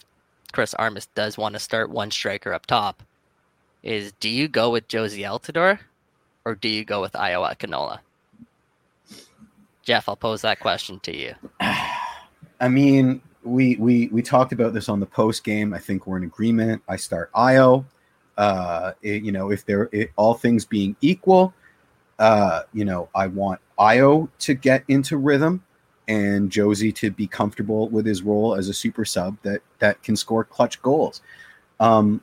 Chris Armas does want to start one striker up top, is do you go with Jozy Altidore or do you go with Ayo Akinola? Jeff, I'll pose that question to you. I mean, we we we talked about this on the post game. I think we're in agreement. I start Ayo. Uh, it, you know, if there all things being equal, uh, you know, I want Ayo to get into rhythm and Jozy to be comfortable with his role as a super sub that that can score clutch goals. Um,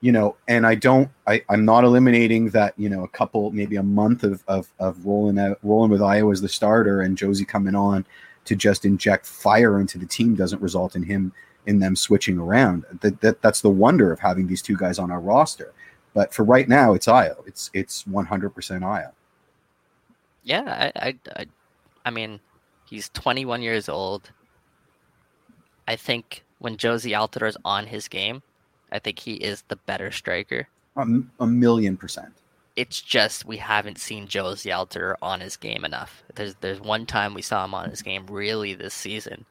you know, and I don't, I, I'm not eliminating that, you know, a couple, maybe a month of, of, of rolling out, rolling with Ayo as the starter and Jozy coming on to just inject fire into the team doesn't result in him, in them switching around. That, that That's the wonder of having these two guys on our roster. But for right now, it's Ayo. It's, it's 100% Ayo. Yeah. I, I, I, I mean, he's 21 years old. I think when Jozy Altidore is on his game, I think he is the better striker. Um, a million percent. It's just we haven't seen Jozy Altidore on his game enough. There's there's one time we saw him on his game really this season,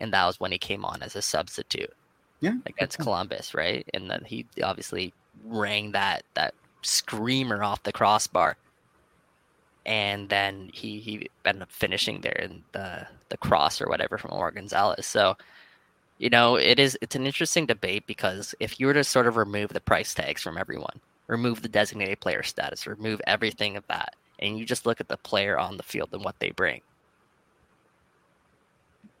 and that was when he came on as a substitute. Yeah, against Columbus, right? And then he obviously rang that that screamer off the crossbar, and then he he ended up finishing there in the the cross or whatever from Omar Gonzalez. So you know, it is it's an interesting debate because if you were to sort of remove the price tags from everyone, remove the designated player status, remove everything of that, and you just look at the player on the field and what they bring,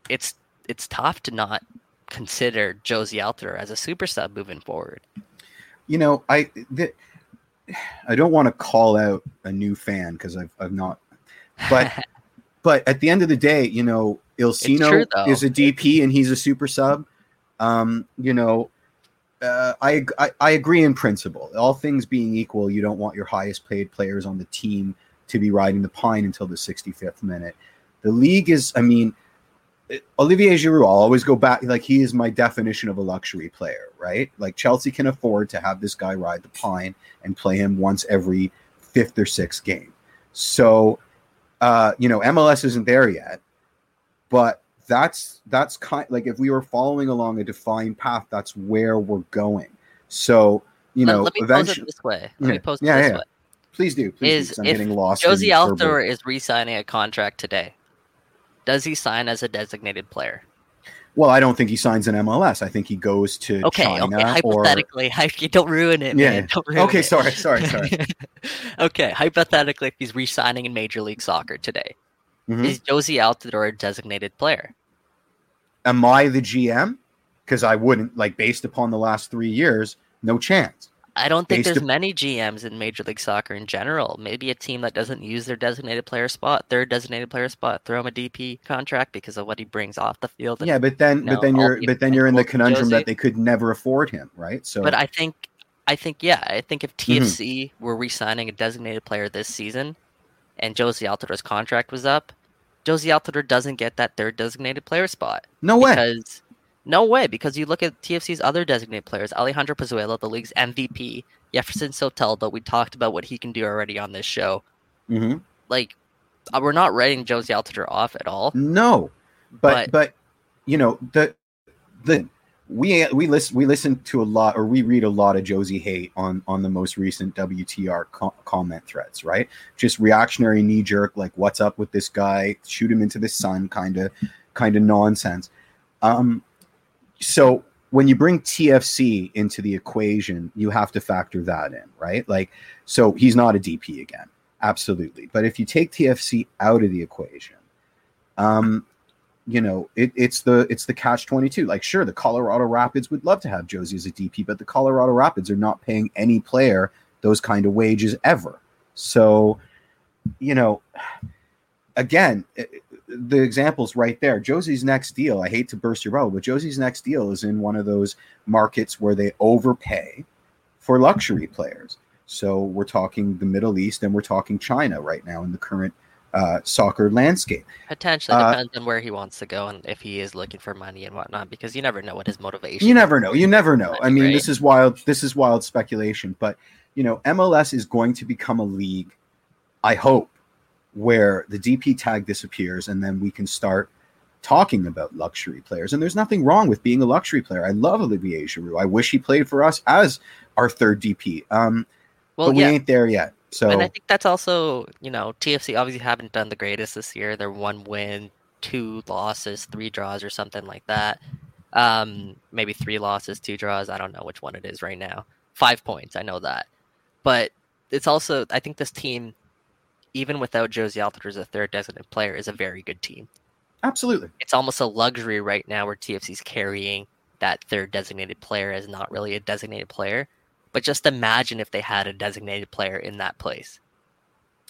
it's it's tough to not consider Jozy Altidore as a super sub moving forward. You know, I I don't want to call out a new fan because I've I've not, but but at the end of the day, you know, Ilsinho true, is a DP and he's a super sub. Um, you know, uh, I, I, I agree in principle. All things being equal, you don't want your highest paid players on the team to be riding the pine until the 65th minute. The league is, I mean, Olivier Giroud. I'll always go back. Like he is my definition of a luxury player, right? Like Chelsea can afford to have this guy ride the pine and play him once every fifth or sixth game. So, uh, you know, MLS isn't there yet but that's that's kind like if we were following along a defined path, that's where we're going. So you know, let, me eventually, pose it this way. Let yeah, me pose it yeah, this yeah. way. Please do. Please is do, I'm if getting lost. Jozy Altidore is re-signing a contract today, does he sign as a designated player? Well, I don't think he signs in MLS. I think he goes to okay, China. Okay, hypothetically, or... don't ruin it, yeah. man. Don't ruin okay, it. sorry, sorry, sorry. okay, hypothetically, if he's re-signing in Major League Soccer today, mm-hmm. is Jozy Altidore a designated player? Am I the GM? Because I wouldn't like based upon the last three years, no chance. I don't think there's many GMs in Major League Soccer in general. Maybe a team that doesn't use their designated player spot, their designated player spot, throw him a DP contract because of what he brings off the field. And, yeah, but then, you know, but then you're, but then you're in the conundrum that they could never afford him, right? So, but I think, I think, yeah, I think if TFC mm-hmm. were re-signing a designated player this season, and Jozy Altidore's contract was up, Jozy Altidore doesn't get that third designated player spot. No way. Because no way. Because you look at TFC's other designated players, Alejandro Pozuelo, the league's MVP, Yeferson Soteldo. We talked about what he can do already on this show. Mm-hmm. Like, uh, we're not writing Jozy Altidore off at all. No, but, but but you know the the we we listen we listen to a lot or we read a lot of Jozy hate on on the most recent WTR co- comment threads, right? Just reactionary knee jerk, like what's up with this guy? Shoot him into the sun, kind of kind of nonsense. Um, so when you bring TFC into the equation, you have to factor that in, right? Like, so he's not a DP again, absolutely. But if you take TFC out of the equation, um, you know, it, it's the it's the catch twenty two. Like, sure, the Colorado Rapids would love to have Jozy as a DP, but the Colorado Rapids are not paying any player those kind of wages ever. So, you know, again, the examples right there. Jozy's next deal. I hate to burst your bubble, but Jozy's next deal is in one of those markets where they overpay for luxury players. So we're talking the Middle East and we're talking China right now in the current uh, soccer landscape. Potentially uh, depends on where he wants to go and if he is looking for money and whatnot, because you never know what his motivation. You never know. You never know. I mean, right? this is wild. This is wild speculation, but you know, MLS is going to become a league. I hope where the DP tag disappears and then we can start talking about luxury players, and there's nothing wrong with being a luxury player. I love Olivier Giroud. I wish he played for us as our third DP. Um, Well, but we yeah, ain't there yet. So and I think that's also you know TFC obviously haven't done the greatest this year. They're one win, two losses, three draws, or something like that. Um, maybe three losses, two draws. I don't know which one it is right now. Five points, I know that, but it's also I think this team, even without Jozy Altidore as a third designated player, is a very good team. absolutely, It's almost a luxury right now where TFC's carrying that third designated player as not really a designated player. But just imagine if they had a designated player in that place.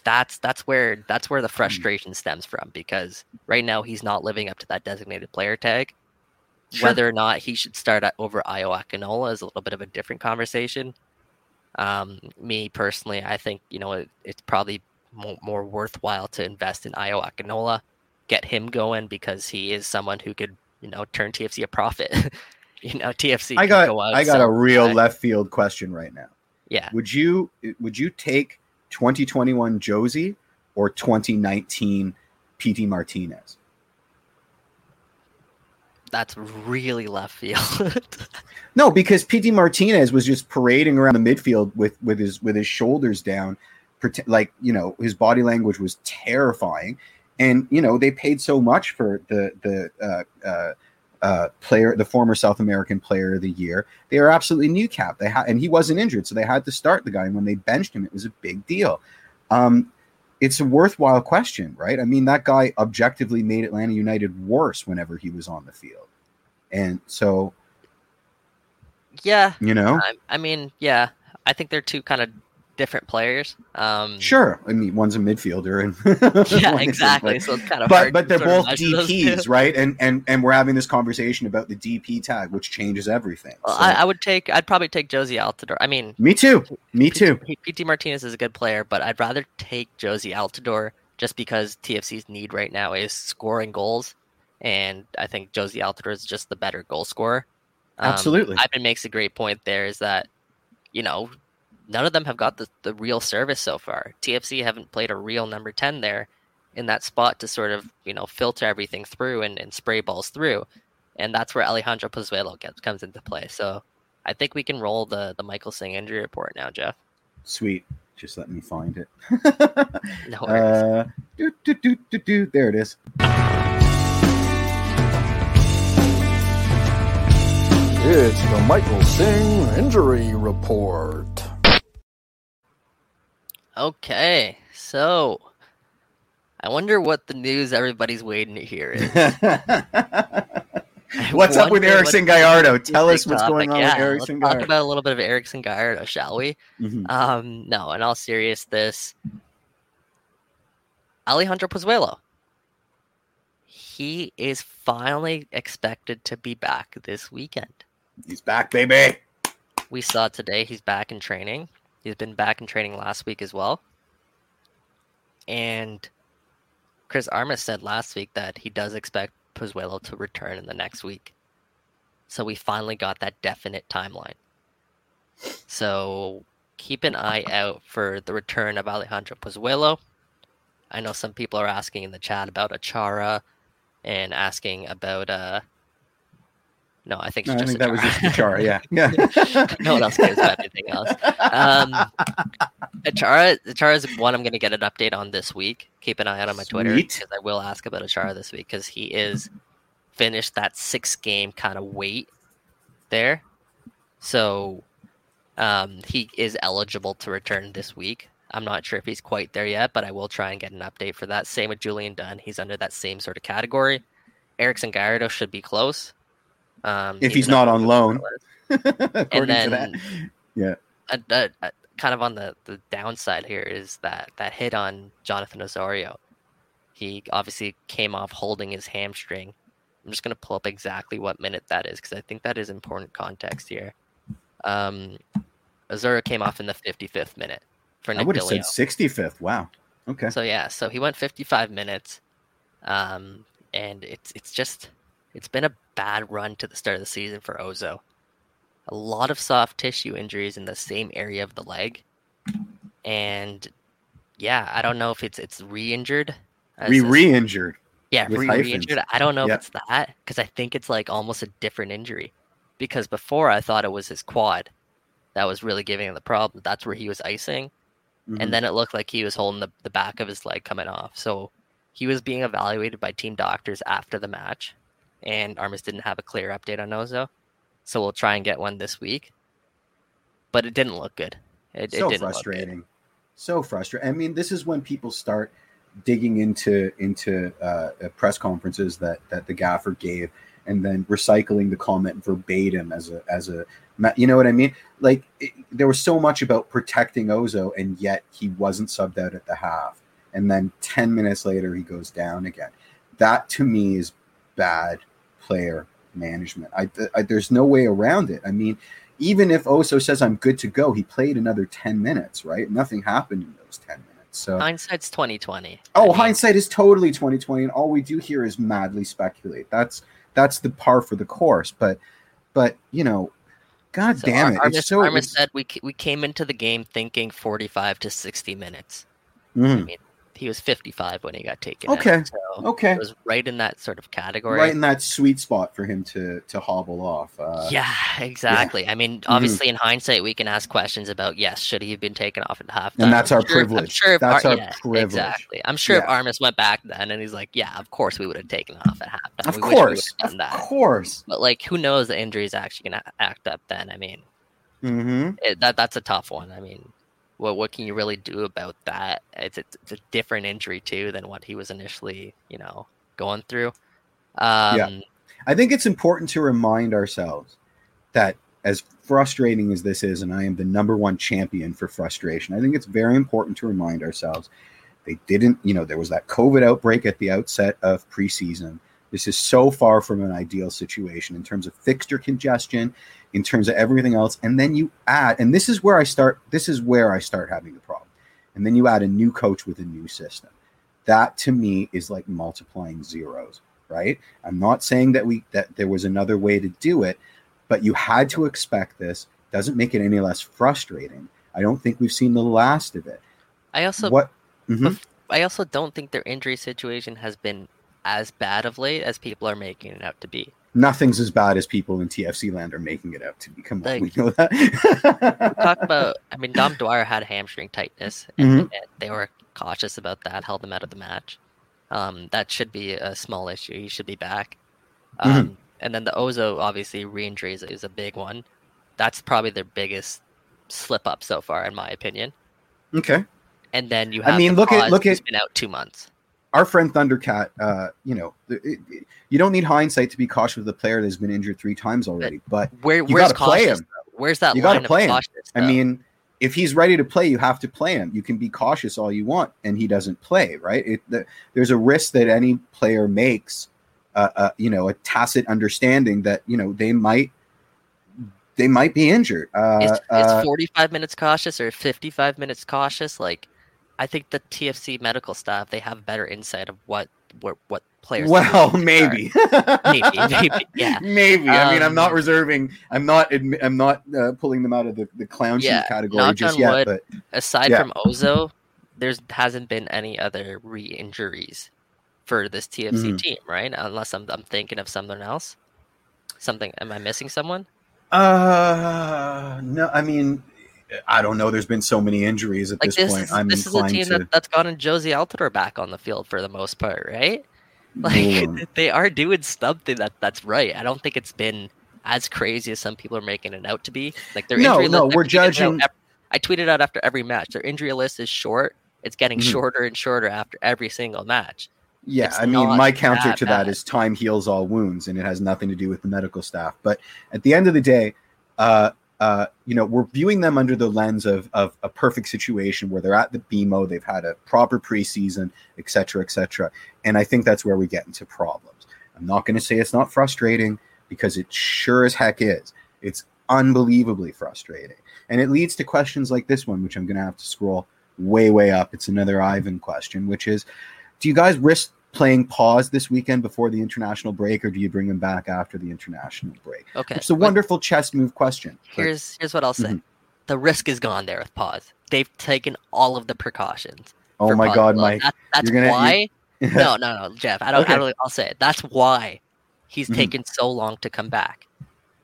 That's that's where that's where the frustration stems from because right now he's not living up to that designated player tag. Sure. Whether or not he should start over Ayo Akinola is a little bit of a different conversation. Um, me personally, I think you know it, it's probably more, more worthwhile to invest in Ayo Akinola, get him going because he is someone who could you know turn TFC a profit. you know, TFC. I got go I got a real guy. left field question right now. Yeah, Would you would you take 2021 Jozy or 2019 Pity Martinez? that's really left field. No, because Pity Martinez was just parading around the midfield with with his with his shoulders down, like you know his body language was terrifying, and you know they paid so much for the the uh, uh, uh, player, the former South American Player of the Year. They are absolutely new cap. They had and he wasn't injured, so they had to start the guy. And when they benched him, it was a big deal. Um, it's a worthwhile question, right? I mean, that guy objectively made Atlanta United worse whenever he was on the field, and so yeah, you know. I, I mean, yeah, I think they're two kind of different players. Um, Sure. I mean, one's a midfielder, and Yeah, exactly. But, So it's kind of but, hard but they're both measure those two. DPs, right? And and and we're having this conversation about the DP tag, which changes everything. Well, So- I, I would take. I'd probably take Jozy Altidore. I mean, me too. Me too. P- Pity Martinez is a good player, but I'd rather take Jozy Altidore just because TFC's need right now is scoring goals, and I think Jozy Altidore is just the better goal scorer. Um, Absolutely. Ivan makes a great point there. Is that you know none of them have got the, the real service so far. TFC haven't played a real number ten there in that spot to sort of you know filter everything through and, and spray balls through, and that's where Alejandro Pozuelo gets, comes into play. So. I think we can roll the the Michael Singh injury report now, Jeff. Sweet. Just let me find it. No worries. uh, do, do, do, do, do. There it is. It's the Michael Singh Injury Report. Okay, so I wonder what the news everybody's waiting to hear is. What's up with Erickson Gallardo? Tell us what's topic. going on yeah, with Erickson Let's talk about a little bit of Erickson Gallardo, shall we? Mhm. Um, no, in all seriousness, Alejandro Pozuelo. He is finally expected to be back this weekend. He's back, baby. we saw today he's back in training. He's been back in training last week as well. And Chris Armas said last week that he does expect Pozuelo to return in the next week. So we finally got that definite timeline. So keep an eye out for the return of Alejandro Pozuelo. I know some people are asking in the chat about Achara and asking about uh no, I think No, I think that was just Chara. Yeah, yeah. no one else cares about anything else. Um, Achara, Achara is one I'm going to get an update on this week. Keep an eye out on my Twitter because I will ask about Achara this week because he is finished that six game kind of wait there. So um, he is eligible to return this week. I'm not sure if he's quite there yet, but I will try and get an update for that. Same with Julian Dunn. He's under that same sort of category. Erickson Gallardo should be close. Um, If he's not on loan. and According then to that. a, a, a- kind of on the, the downside here is that that hit on Jonathan Osorio. He obviously came off holding his hamstring. I'm just going to pull up exactly what minute that is because I think that is important context here. Um, Osorio came off in the 55th minute for I would have said 65th. Wow. Okay. So yeah, so he went 55 minutes, um, and it's it's just it's been a bad run to the start of the season for Ozo. A lot of soft tissue injuries in the same area of the leg, and yeah, I don't know if it's it's re-injured. Re re-injured. Yeah, re re-injured. I don't know Yeah. if it's that because I think it's like almost a different injury. Because before I thought it was his quad that was really giving him the problem. That's where he was icing, Mhm. and then it looked like he was holding the, the back of his leg coming off. So he was being evaluated by team doctors after the match, and Armas didn't have a clear update on Ozo. So we'll try and get one this week. But it didn't look good. It, it so didn't look good. frustrating so frustrating i mean this is when people start digging into into uh, uh, press conferences that that the gaffer gave and then recycling the comment verbatim as a as a you know what i mean like it, there was so much about protecting ozo and yet he wasn't subbed out at the half and then 10 minutes later he goes down again that to me is bad player management I, I there's no way around it i mean even if Oso says I'm good to go, he played another 10 minutes, right? Nothing happened in those 10 minutes. So Hindsight's twenty twenty. Oh, hindsight is totally 2020 and all we do here is madly speculate. That's that's the par for the course, but but you know, god So damn it. Armas, so Armas said we we came into the game thinking forty five to sixty minutes. Mhm. He was fifty five when he got taken. out, Okay. so Okay. it was right in that sort of category. Right in that sweet spot for him to to hobble off. Uh, yeah, exactly. I mean, obviously, in hindsight, we can ask questions about yes, should he have been taken off at halftime? And that's I'm our sure- I'm privilege. sure if That's Ar- our yeah, privilege. Exactly. I'm sure if Armas went back then and he's like, yeah, of course we would have taken him off at halftime. Of We wish we would've course. Of that. course. But like, who knows? The injury is actually gonna act up then. I mean, hmm it, that that's a tough one. I mean, what what can you really do about that? It's, it's it's a different injury too than what he was initially, you know, going through. Um, I think it's important to remind ourselves that as frustrating as this is, and I am the number one champion for frustration, I think it's very important to remind ourselves they didn't, you know, there was that COVID outbreak at the outset of preseason. This is so far from an ideal situation in terms of fixture congestion, in terms of everything else. And then you add, and this is where I start, this is where I start having the problem. And then you add a new coach with a new system. That to me is like multiplying zeros, right? I'm not saying that we that there was another way to do it, but you had to expect this. Doesn't make it any less frustrating. I don't think we've seen the last of it. I also what? Mhm. I also don't think their injury situation has been as bad of late as people are making it out to be. Nothing's as bad as people in TFC land are making it out to be. Come on, Like- we know that. Talk about, I mean, Dom Dwyer had hamstring tightness, and, Mhm. they were cautious about that, held him out of the match. Um, that should be a small issue. He should be back. Um, Mm-hmm. And then the Ozo, obviously, re-injury is, is a big one. That's probably their biggest slip up so far, in my opinion. okay. And then you have. I mean, look at- look at- been out two months. Our friend Thundercat, uh, you know, it, it- you don't need hindsight to be cautious with a player that's been injured three times already. But Where You where's gotta play cautious? him. though? Where's that You gotta play him. cautious? I mean, if he's ready to play, you have to play him. You can be cautious all you want, and he doesn't play, right? It, the, there's a risk that any player makes, uh, uh, you know, a tacit understanding that you know they might they might be injured. Uh, is, is uh, 45 minutes cautious or 55 minutes cautious like i think the tfc medical staff they have better insight of what what, what players well, maybe, maybe maybe yeah maybe. I mean, I'm not Um, reserving. I'm not. admi- I'm not uh, pulling them out of the, the clown sheet category just yet. wood. But aside Yeah. from ozo there's hasn't been any other re-injuries for this tfc Mhm. team right unless I'm, I'm thinking of something else something am i missing someone uh, no, I mean, I don't know. There's been so many injuries at like this, this point. is, I'm this is a team to. that, that's gotten jozy altidore back on the field for the most part right like Mm. they are doing something that that's right. I don't think it's been as crazy as some people are making it out to be. Like their No, injury no, list, we're it out judging- I tweeted out after every match. Their injury list is short. It's getting Mhm. shorter and shorter after every single match. Yeah, It's I mean, my counter that to that bad. is time heals all wounds, and it has nothing to do with the medical staff. But at the end of the day, uh, uh, you know, we're viewing them under the lens of of a perfect situation where they're at the BMO, they've had a proper preseason, et cetera, et cetera. And I think that's where we get into problems. I'm not going to say it's not frustrating because it sure as heck is. It's unbelievably frustrating, and it leads to questions like this one, which I'm going to have to scroll way, way up. It's another Ivan question, which is do you guys risk playing pause this weekend before the international break, or do you bring them back after the international break? Okay. It's a wonderful chess move question. but- Here's here's what I'll say. Mhm. The risk is gone there with pause. They've taken all of the precautions. oh my pause. God, Mike! that- that's gonna- why no, no, no, Jeff. I don't. Okay. I don't. I'll say it. That's why he's Mhm. taken so long to come back.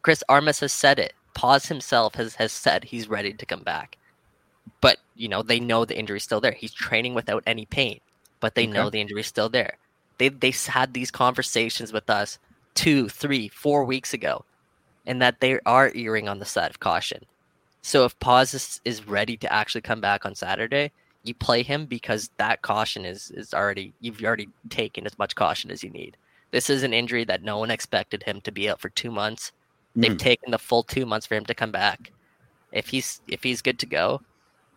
Chris Armas has said it. Pause himself has has said he's ready to come back. But you know they know the injury's still there. He's training without any pain, but they know the injury's still there. They they had these conversations with us two, three, four weeks ago, and that they are earing on the side of caution. So if Paz is, is ready to actually come back on Saturday, you play him because that caution is is already you've already taken as much caution as you need. This is an injury that no one expected him to be out for two months. They've Mhm. taken the full two months for him to come back. If he's if he's good to go,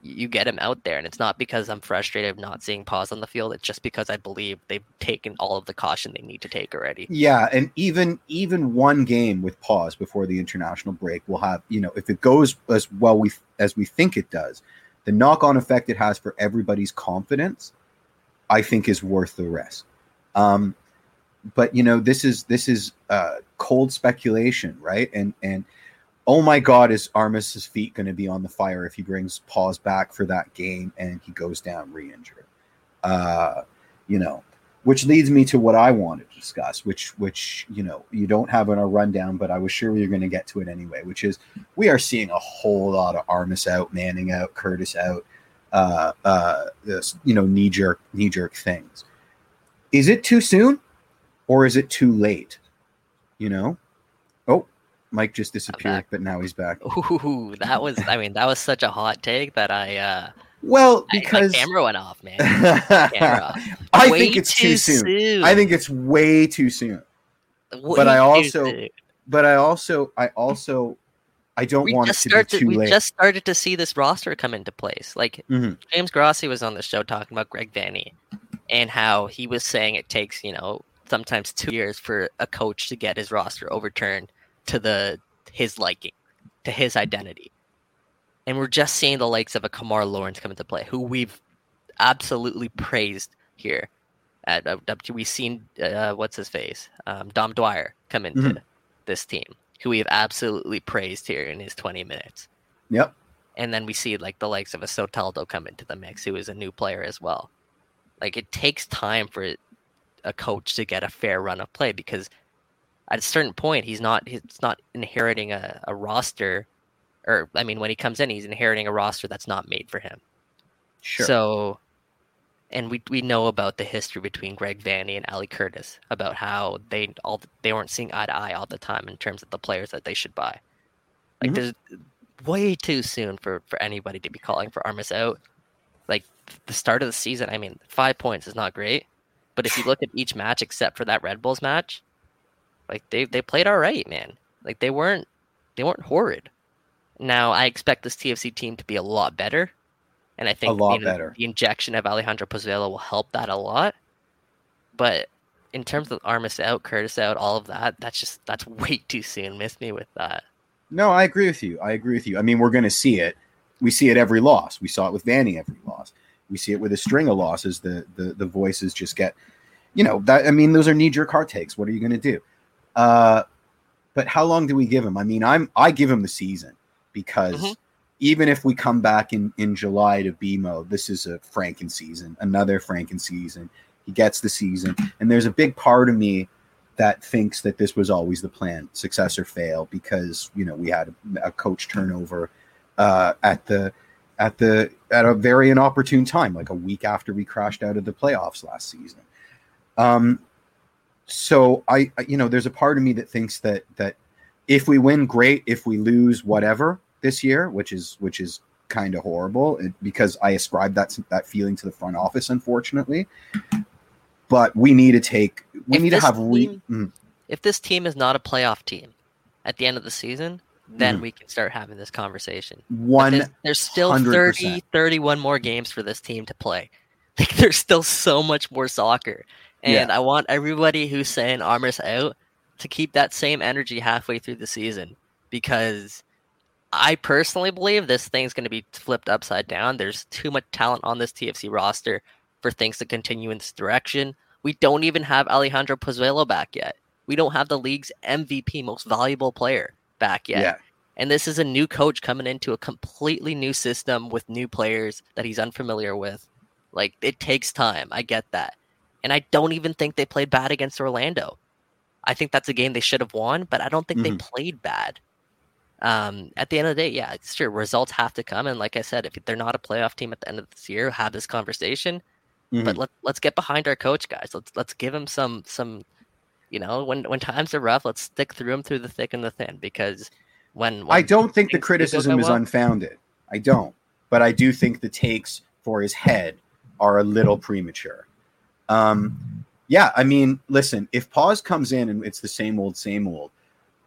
you get him out there, and it's not because I'm frustrated of not seeing pause on the field. It's just because I believe they've taken all of the caution they need to take already. Yeah, and even even one game with pause before the international break will have you know if it goes as well we as we think it does, the knock on effect it has for everybody's confidence, I think is worth the risk. Um, but you know this is this is uh, cold speculation, right? And and oh my God, is Armas's feet going to be on the fire if he brings pause back for that game and he goes down re-injured? Uh, you know, which leads me to what I wanted to discuss, which which you know you don't have in our rundown, but I was sure we were going to get to it anyway. Which is we are seeing a whole lot of Armas out, Manning out, Curtis out, uh, uh, this you know knee jerk knee jerk things. Is it too soon, or is it too late? You know, Mike just disappeared, but now he's back. Ooh, that was I mean that was such a hot take that I uh Well, I- because my camera went off, man. I Camera. Way think it's too soon. soon. I think it's way too soon. Way but I also- soon. But I also, I also, I don't we want it to started. be too we late. just started to see this roster come into place. Like Mhm. James Grossi was on the show talking about Greg Vanney and how he was saying it takes you know sometimes two years for a coach to get his roster overturned to the his liking, to his identity. And we're just seeing the likes of a Kemar Lawrence come into play, who we've absolutely praised here. At uh, we've seen uh, what's his face, um, Dom Dwyer come into Mhm. this team, who we have absolutely praised here in his 20 minutes. Yep. And then we see like the likes of a Soteldo come into the mix, who is a new player as well. Like it takes time for a coach to get a fair run of play because at a certain point he's not he's not inheriting a, a roster or I mean when he comes in he's inheriting a roster that's not made for him. Sure. So, and we we know about the history between Greg Vanney and Ali Curtis about how they all they weren't seeing eye to eye all the time in terms of the players that they should buy. Like Mhm. there's way too soon for for anybody to be calling for Armas out. Like the start of the season, I mean, five points is not great, but if you look at each match except for that Red Bulls match, like they they played all right, man. Like they weren't they weren't horrid. Now I expect this TFC team to be a lot better, and I think a lot the, better. the injection of Alejandro Pozuelo will help that a lot. But in terms of Armas out, Curtis out, all of that, that's just that's way too soon. Miss me with that. no, I agree with you. I agree with you. I mean, we're going to see it. We see it every loss. We saw it with Vanney every loss. We see it with a string of losses. The the the voices just get, you know, that. I mean, those are knee jerk heart takes. What are you going to do? Uh, but how long do we give him? I mean, I'm I give him the season because Mhm. even if we come back in in July to BMO, this is a Franken season, another Franken season. He gets the season, and there's a big part of me that thinks that this was always the plan, success or fail, because you know we had a, a coach turnover uh, at the at the at a very inopportune time, like a week after we crashed out of the playoffs last season. Um, so I, you know, there's a part of me that thinks that that if we win, great. If we lose, whatever this year, which is which is kind of horrible it- because I ascribe that that feeling to the front office, unfortunately. But we need to take. We If need to have. Re- team- Mm, If this team is not a playoff team at the end of the season, then Mhm. we can start having this conversation. One there's, there's still 100%. 30, 31 more games for this team to play. Like there's still so much more soccer. And I want everybody who's saying Armor's out to keep that same energy halfway through the season because I personally believe this thing's going to be flipped upside down. There's too much talent on this TFC roster for things to continue in this direction. We don't even have Alejandro Pozuelo back yet. We don't have the league's MVP, most valuable player back yet. yeah. And this is a new coach coming into a completely new system with new players that he's unfamiliar with. Like it takes time. I get that. And I don't even think they played bad against Orlando. I think that's a game they should have won, but I don't think Mhm. they played bad. Um, at the end of the day, yeah, it's true. Results have to come, and like I said, if they're not a playoff team at the end of this year, have this conversation. But Mhm. let let's get behind our coach, guys. Let's let's give him some some, you know, when when times are rough, let's stick through him through the thick and the thin because when, when I don't think the things do go criticism is well- unfounded. I don't, but I do think the takes for his head are a little premature. Um, yeah, I mean, listen, if Poz comes in and it's the same old, same old,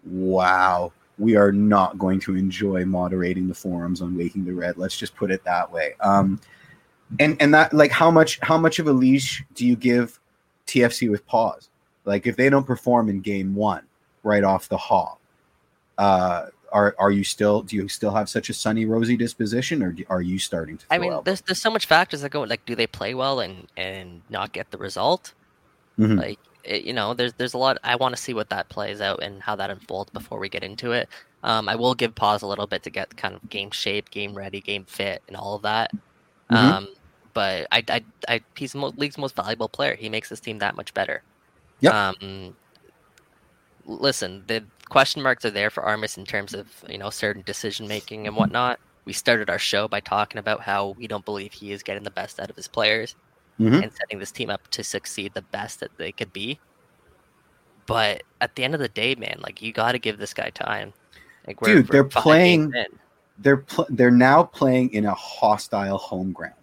wow, we are not going to enjoy moderating the forums on Waking the Red. Let's just put it that way. Um, and and that like how much how much of a leash do you give TFC with Poz? Like if they don't perform in game one right off the hop, uh, are are you still do you still have such a sunny rosy disposition or do, are you starting to? I mean, there's there's so much factors that go like, do they play well and and not get the result? Mhm. Like, it, you know, there's there's a lot. I want to see what that plays out and how that unfolds before we get into it. Um, I will give Poz a little bit to get kind of game shape, game ready, game fit, and all of that. Mhm. Um, but I, I, I, he's the mo- league's most valuable player. He makes this team that much better. Yep. Um, listen, the question marks are there for Armas in terms of you know certain decision making and whatnot. We started our show by talking about how we don't believe he is getting the best out of his players Mhm. and setting this team up to succeed the best that they could be. But at the end of the day, man, like you got to give this guy time. Like Dude, they're playing- they're pl- they're now playing in a hostile home ground.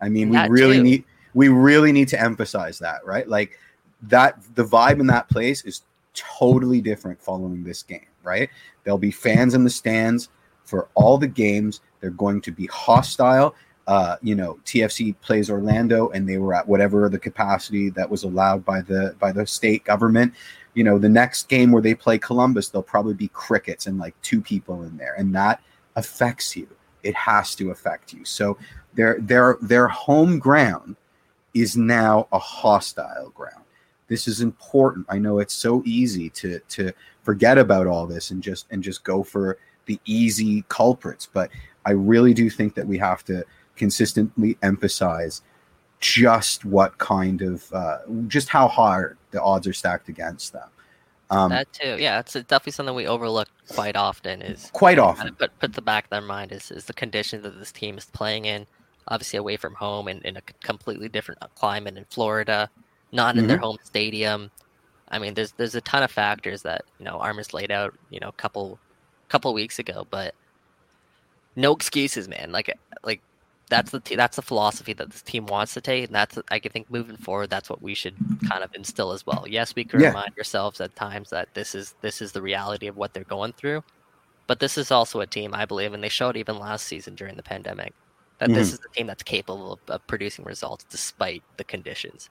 I mean, we That really too. need we really need to emphasize that, right? Like that the vibe in that place is totally different following this game, right? There'll be fans in the stands for all the games. They're going to be hostile. Uh, you know, TFC plays Orlando, and they were at whatever the capacity that was allowed by the by the state government. You know, the next game where they play Columbus, there'll probably be crickets and like two people in there, and that affects you. It has to affect you. So their their their home ground is now a hostile ground. This is important. I know it's so easy to to forget about all this and just and just go for the easy culprits, but I really do think that we have to consistently emphasize just what kind of uh, just how hard the odds are stacked against them. Um, that too, yeah, it's definitely something we overlook quite often. Is quite kind often. of put put the back of their mind is is the condition that this team is playing in. Obviously, away from home and in a completely different climate in Florida, not in their Mm-hmm. home stadium. I mean, there's there's a ton of factors that you know Armas laid out, you know, a couple couple weeks ago, but no excuses, man. Like like that's the t- that's the philosophy that this team wants to take, and that's I think moving forward, that's what we should kind of instill as well. Yes, we can Yeah. remind ourselves at times that this is this is the reality of what they're going through, but this is also a team I believe, and they showed even last season during the pandemic that Mm-hmm. this is a team that's capable of, of producing results despite the conditions.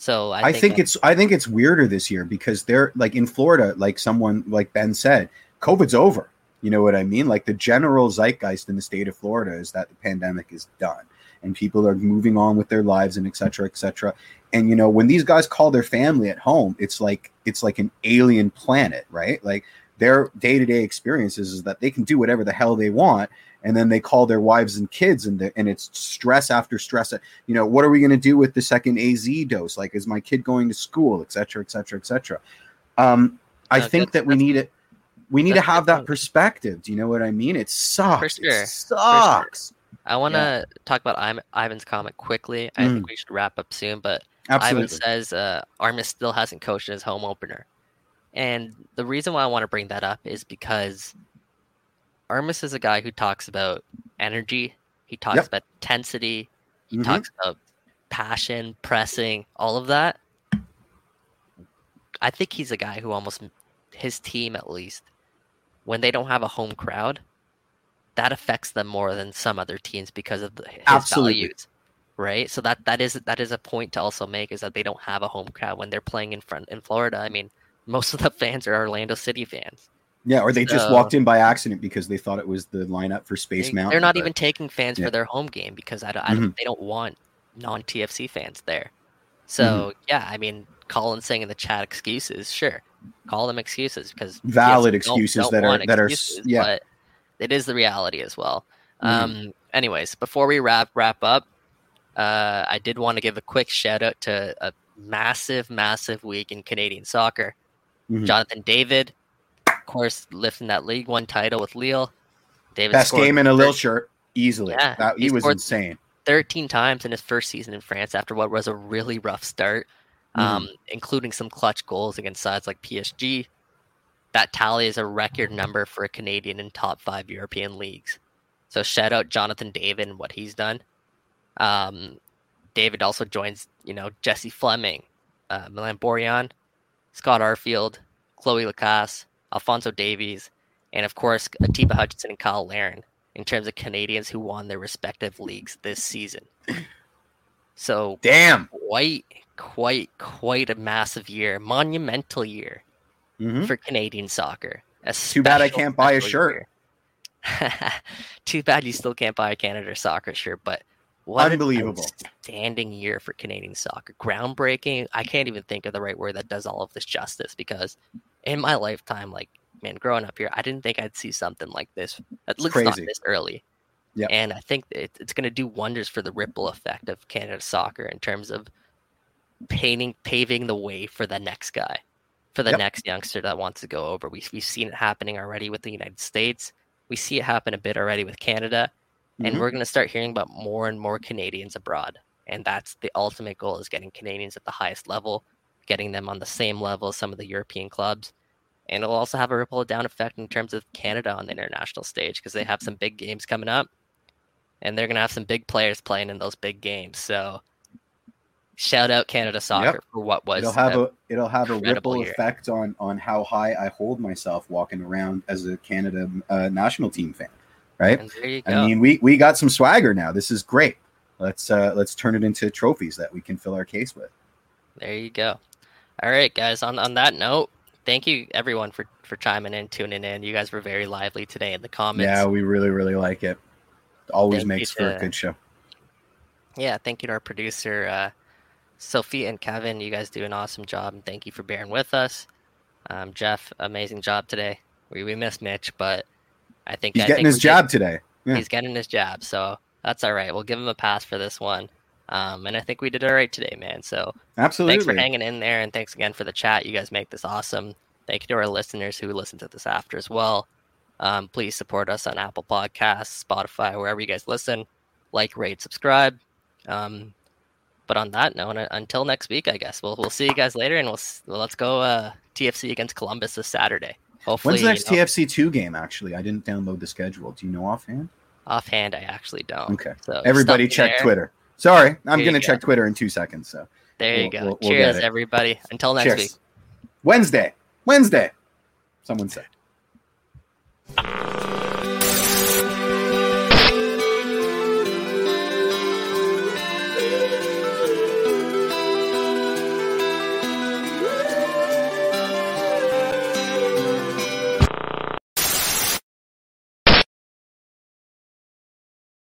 So I, I think that- it's I think it's weirder this year because they're like in Florida, like someone like Ben said, COVID's over. You know what I mean? Like the general zeitgeist in the state of Florida is that the pandemic is done and people are moving on with their lives and et cetera, et cetera. And you know, when these guys call their family at home, it's like it's like an alien planet, right? Like their day-to-day experiences is that they can do whatever the hell they want and then they call their wives and kids and and it's stress after stress. You know what are we going to do with the second az dose? Like is my kid going to school? Et cetera et cetera et cetera. Um i No, think that we need it we need to have that perspective. Do you know what i mean? It sucks. Sure, it sucks. I want to talk about Im- Ivan's comment quickly. I think we should wrap up soon, but absolutely. Ivan says uh, Armas still hasn't coached his home opener. And the reason why I want to bring that up is because Armas is a guy who talks about energy, he talks Yep. about intensity, he Mhm. talks about passion, pressing, all of that. I think he's a guy who almost his team at least when they don't have a home crowd, that affects them more than some other teams because of the, his Absolutely. values right? So that that is that is a point to also make is that they don't have a home crowd when they're playing in front in Florida. I mean, most of the fans are Orlando City fans. Yeah or they just So- walked in by accident because they thought it was the lineup for space They, mountain they're not but- even taking fans yeah. for their home game because I don't, I don't Mm-hmm. they don't want non TFC fans there. So Mm-hmm. yeah, I mean, Colin saying in the chat excuses, sure, call them excuses because Valid TFC don't- excuses don't that are- that are yeah. but it is the reality as well. Mhm. Um, anyways, before we wrap wrap up, uh, I did want to give a quick shout out to a massive, massive week in Canadian soccer. Mhm. Jonathan David, course, lifting that League One title with Lille. David Best game in a Lille shirt, easily. Yeah, that, he he was insane. 13 times in his first season in France after what was a really rough start, Mm-hmm. um, including some clutch goals against sides like PSG. That tally is a record number for a Canadian in top five European leagues. So shout out Jonathan David and what he's done. Um, David also joins, you know, Jessie Fleming, uh, Milan Borjan, Scott Arfield, Cloé Lacasse, Alphonso Davies, and of course Atiba Hutchinson and Kyle Larin in terms of Canadians who won their respective leagues this season. So Damn. quite, quite, quite a massive year, monumental year Mhm. for Canadian soccer. Too bad I can't buy a shirt. Too bad you still can't buy a Canada soccer shirt, but what Unbelievable. standing year for Canadian soccer. Groundbreaking. I can't even think of the right word that does all of this justice because in my lifetime, like man, growing up here, I didn't think I'd see something like this. At least not this early. Yeah. And I think it, it's going to do wonders for the ripple effect of Canada soccer in terms of painting, paving the way for the next guy, for the Yep. next youngster that wants to go over. We, we've seen it happening already with the United States. We see it happen a bit already with Canada. And Mhm. we're going to start hearing about more and more Canadians abroad. And that's the ultimate goal is getting Canadians at the highest level, getting them on the same level as some of the European clubs. And it'll also have a ripple down effect in terms of Canada on the international stage because they have some big games coming up. And they're going to have some big players playing in those big games. So shout out Canada soccer for what was it'll have a- it'll have a ripple year. effect on on how high I hold myself walking around as a Canada uh, national team fan, right? and there you go. I mean, we we got some swagger now. This is great. Let's uh let's turn it into trophies that we can fill our case with. There you go. All right, guys. On on that note, thank you everyone for for chiming in, tuning in. You guys were very lively today in the comments. Yeah, we really really like it. Always Thank makes for a good show. Yeah, thank you to our producer, uh, Sophie and Kevin. You guys do an awesome job, and thank you for bearing with us. Um, Jeff, amazing job today. We we missed Mitch, but I think He's I getting think his did- job today. Yeah. He's getting his job, so that's all right. We'll give him a pass for this one. Um, and I think we did all right today, man. So Absolutely. thanks for hanging in there, and thanks again for the chat. You guys make this awesome. Thank you to our listeners who listen to this after as well. Um, please support us on Apple Podcasts, Spotify, wherever you guys listen. Like, rate, subscribe. Um, but on that note, uh, until next week, I guess we'll we'll see you guys later, and we'll, let's go uh, TFC against Columbus this Saturday. Hopefully, When's the next you know, TFC two game? Actually, I didn't download the schedule. Do you know offhand? offhand, I actually don't. Okay. So Everybody check there. Twitter. Sorry, I'm Here you gonna go. check Twitter in two seconds. So There you We'll- go. we'll- we'll Cheers, everybody. Until next cheers. week. Wednesday. Wednesday. Someone said.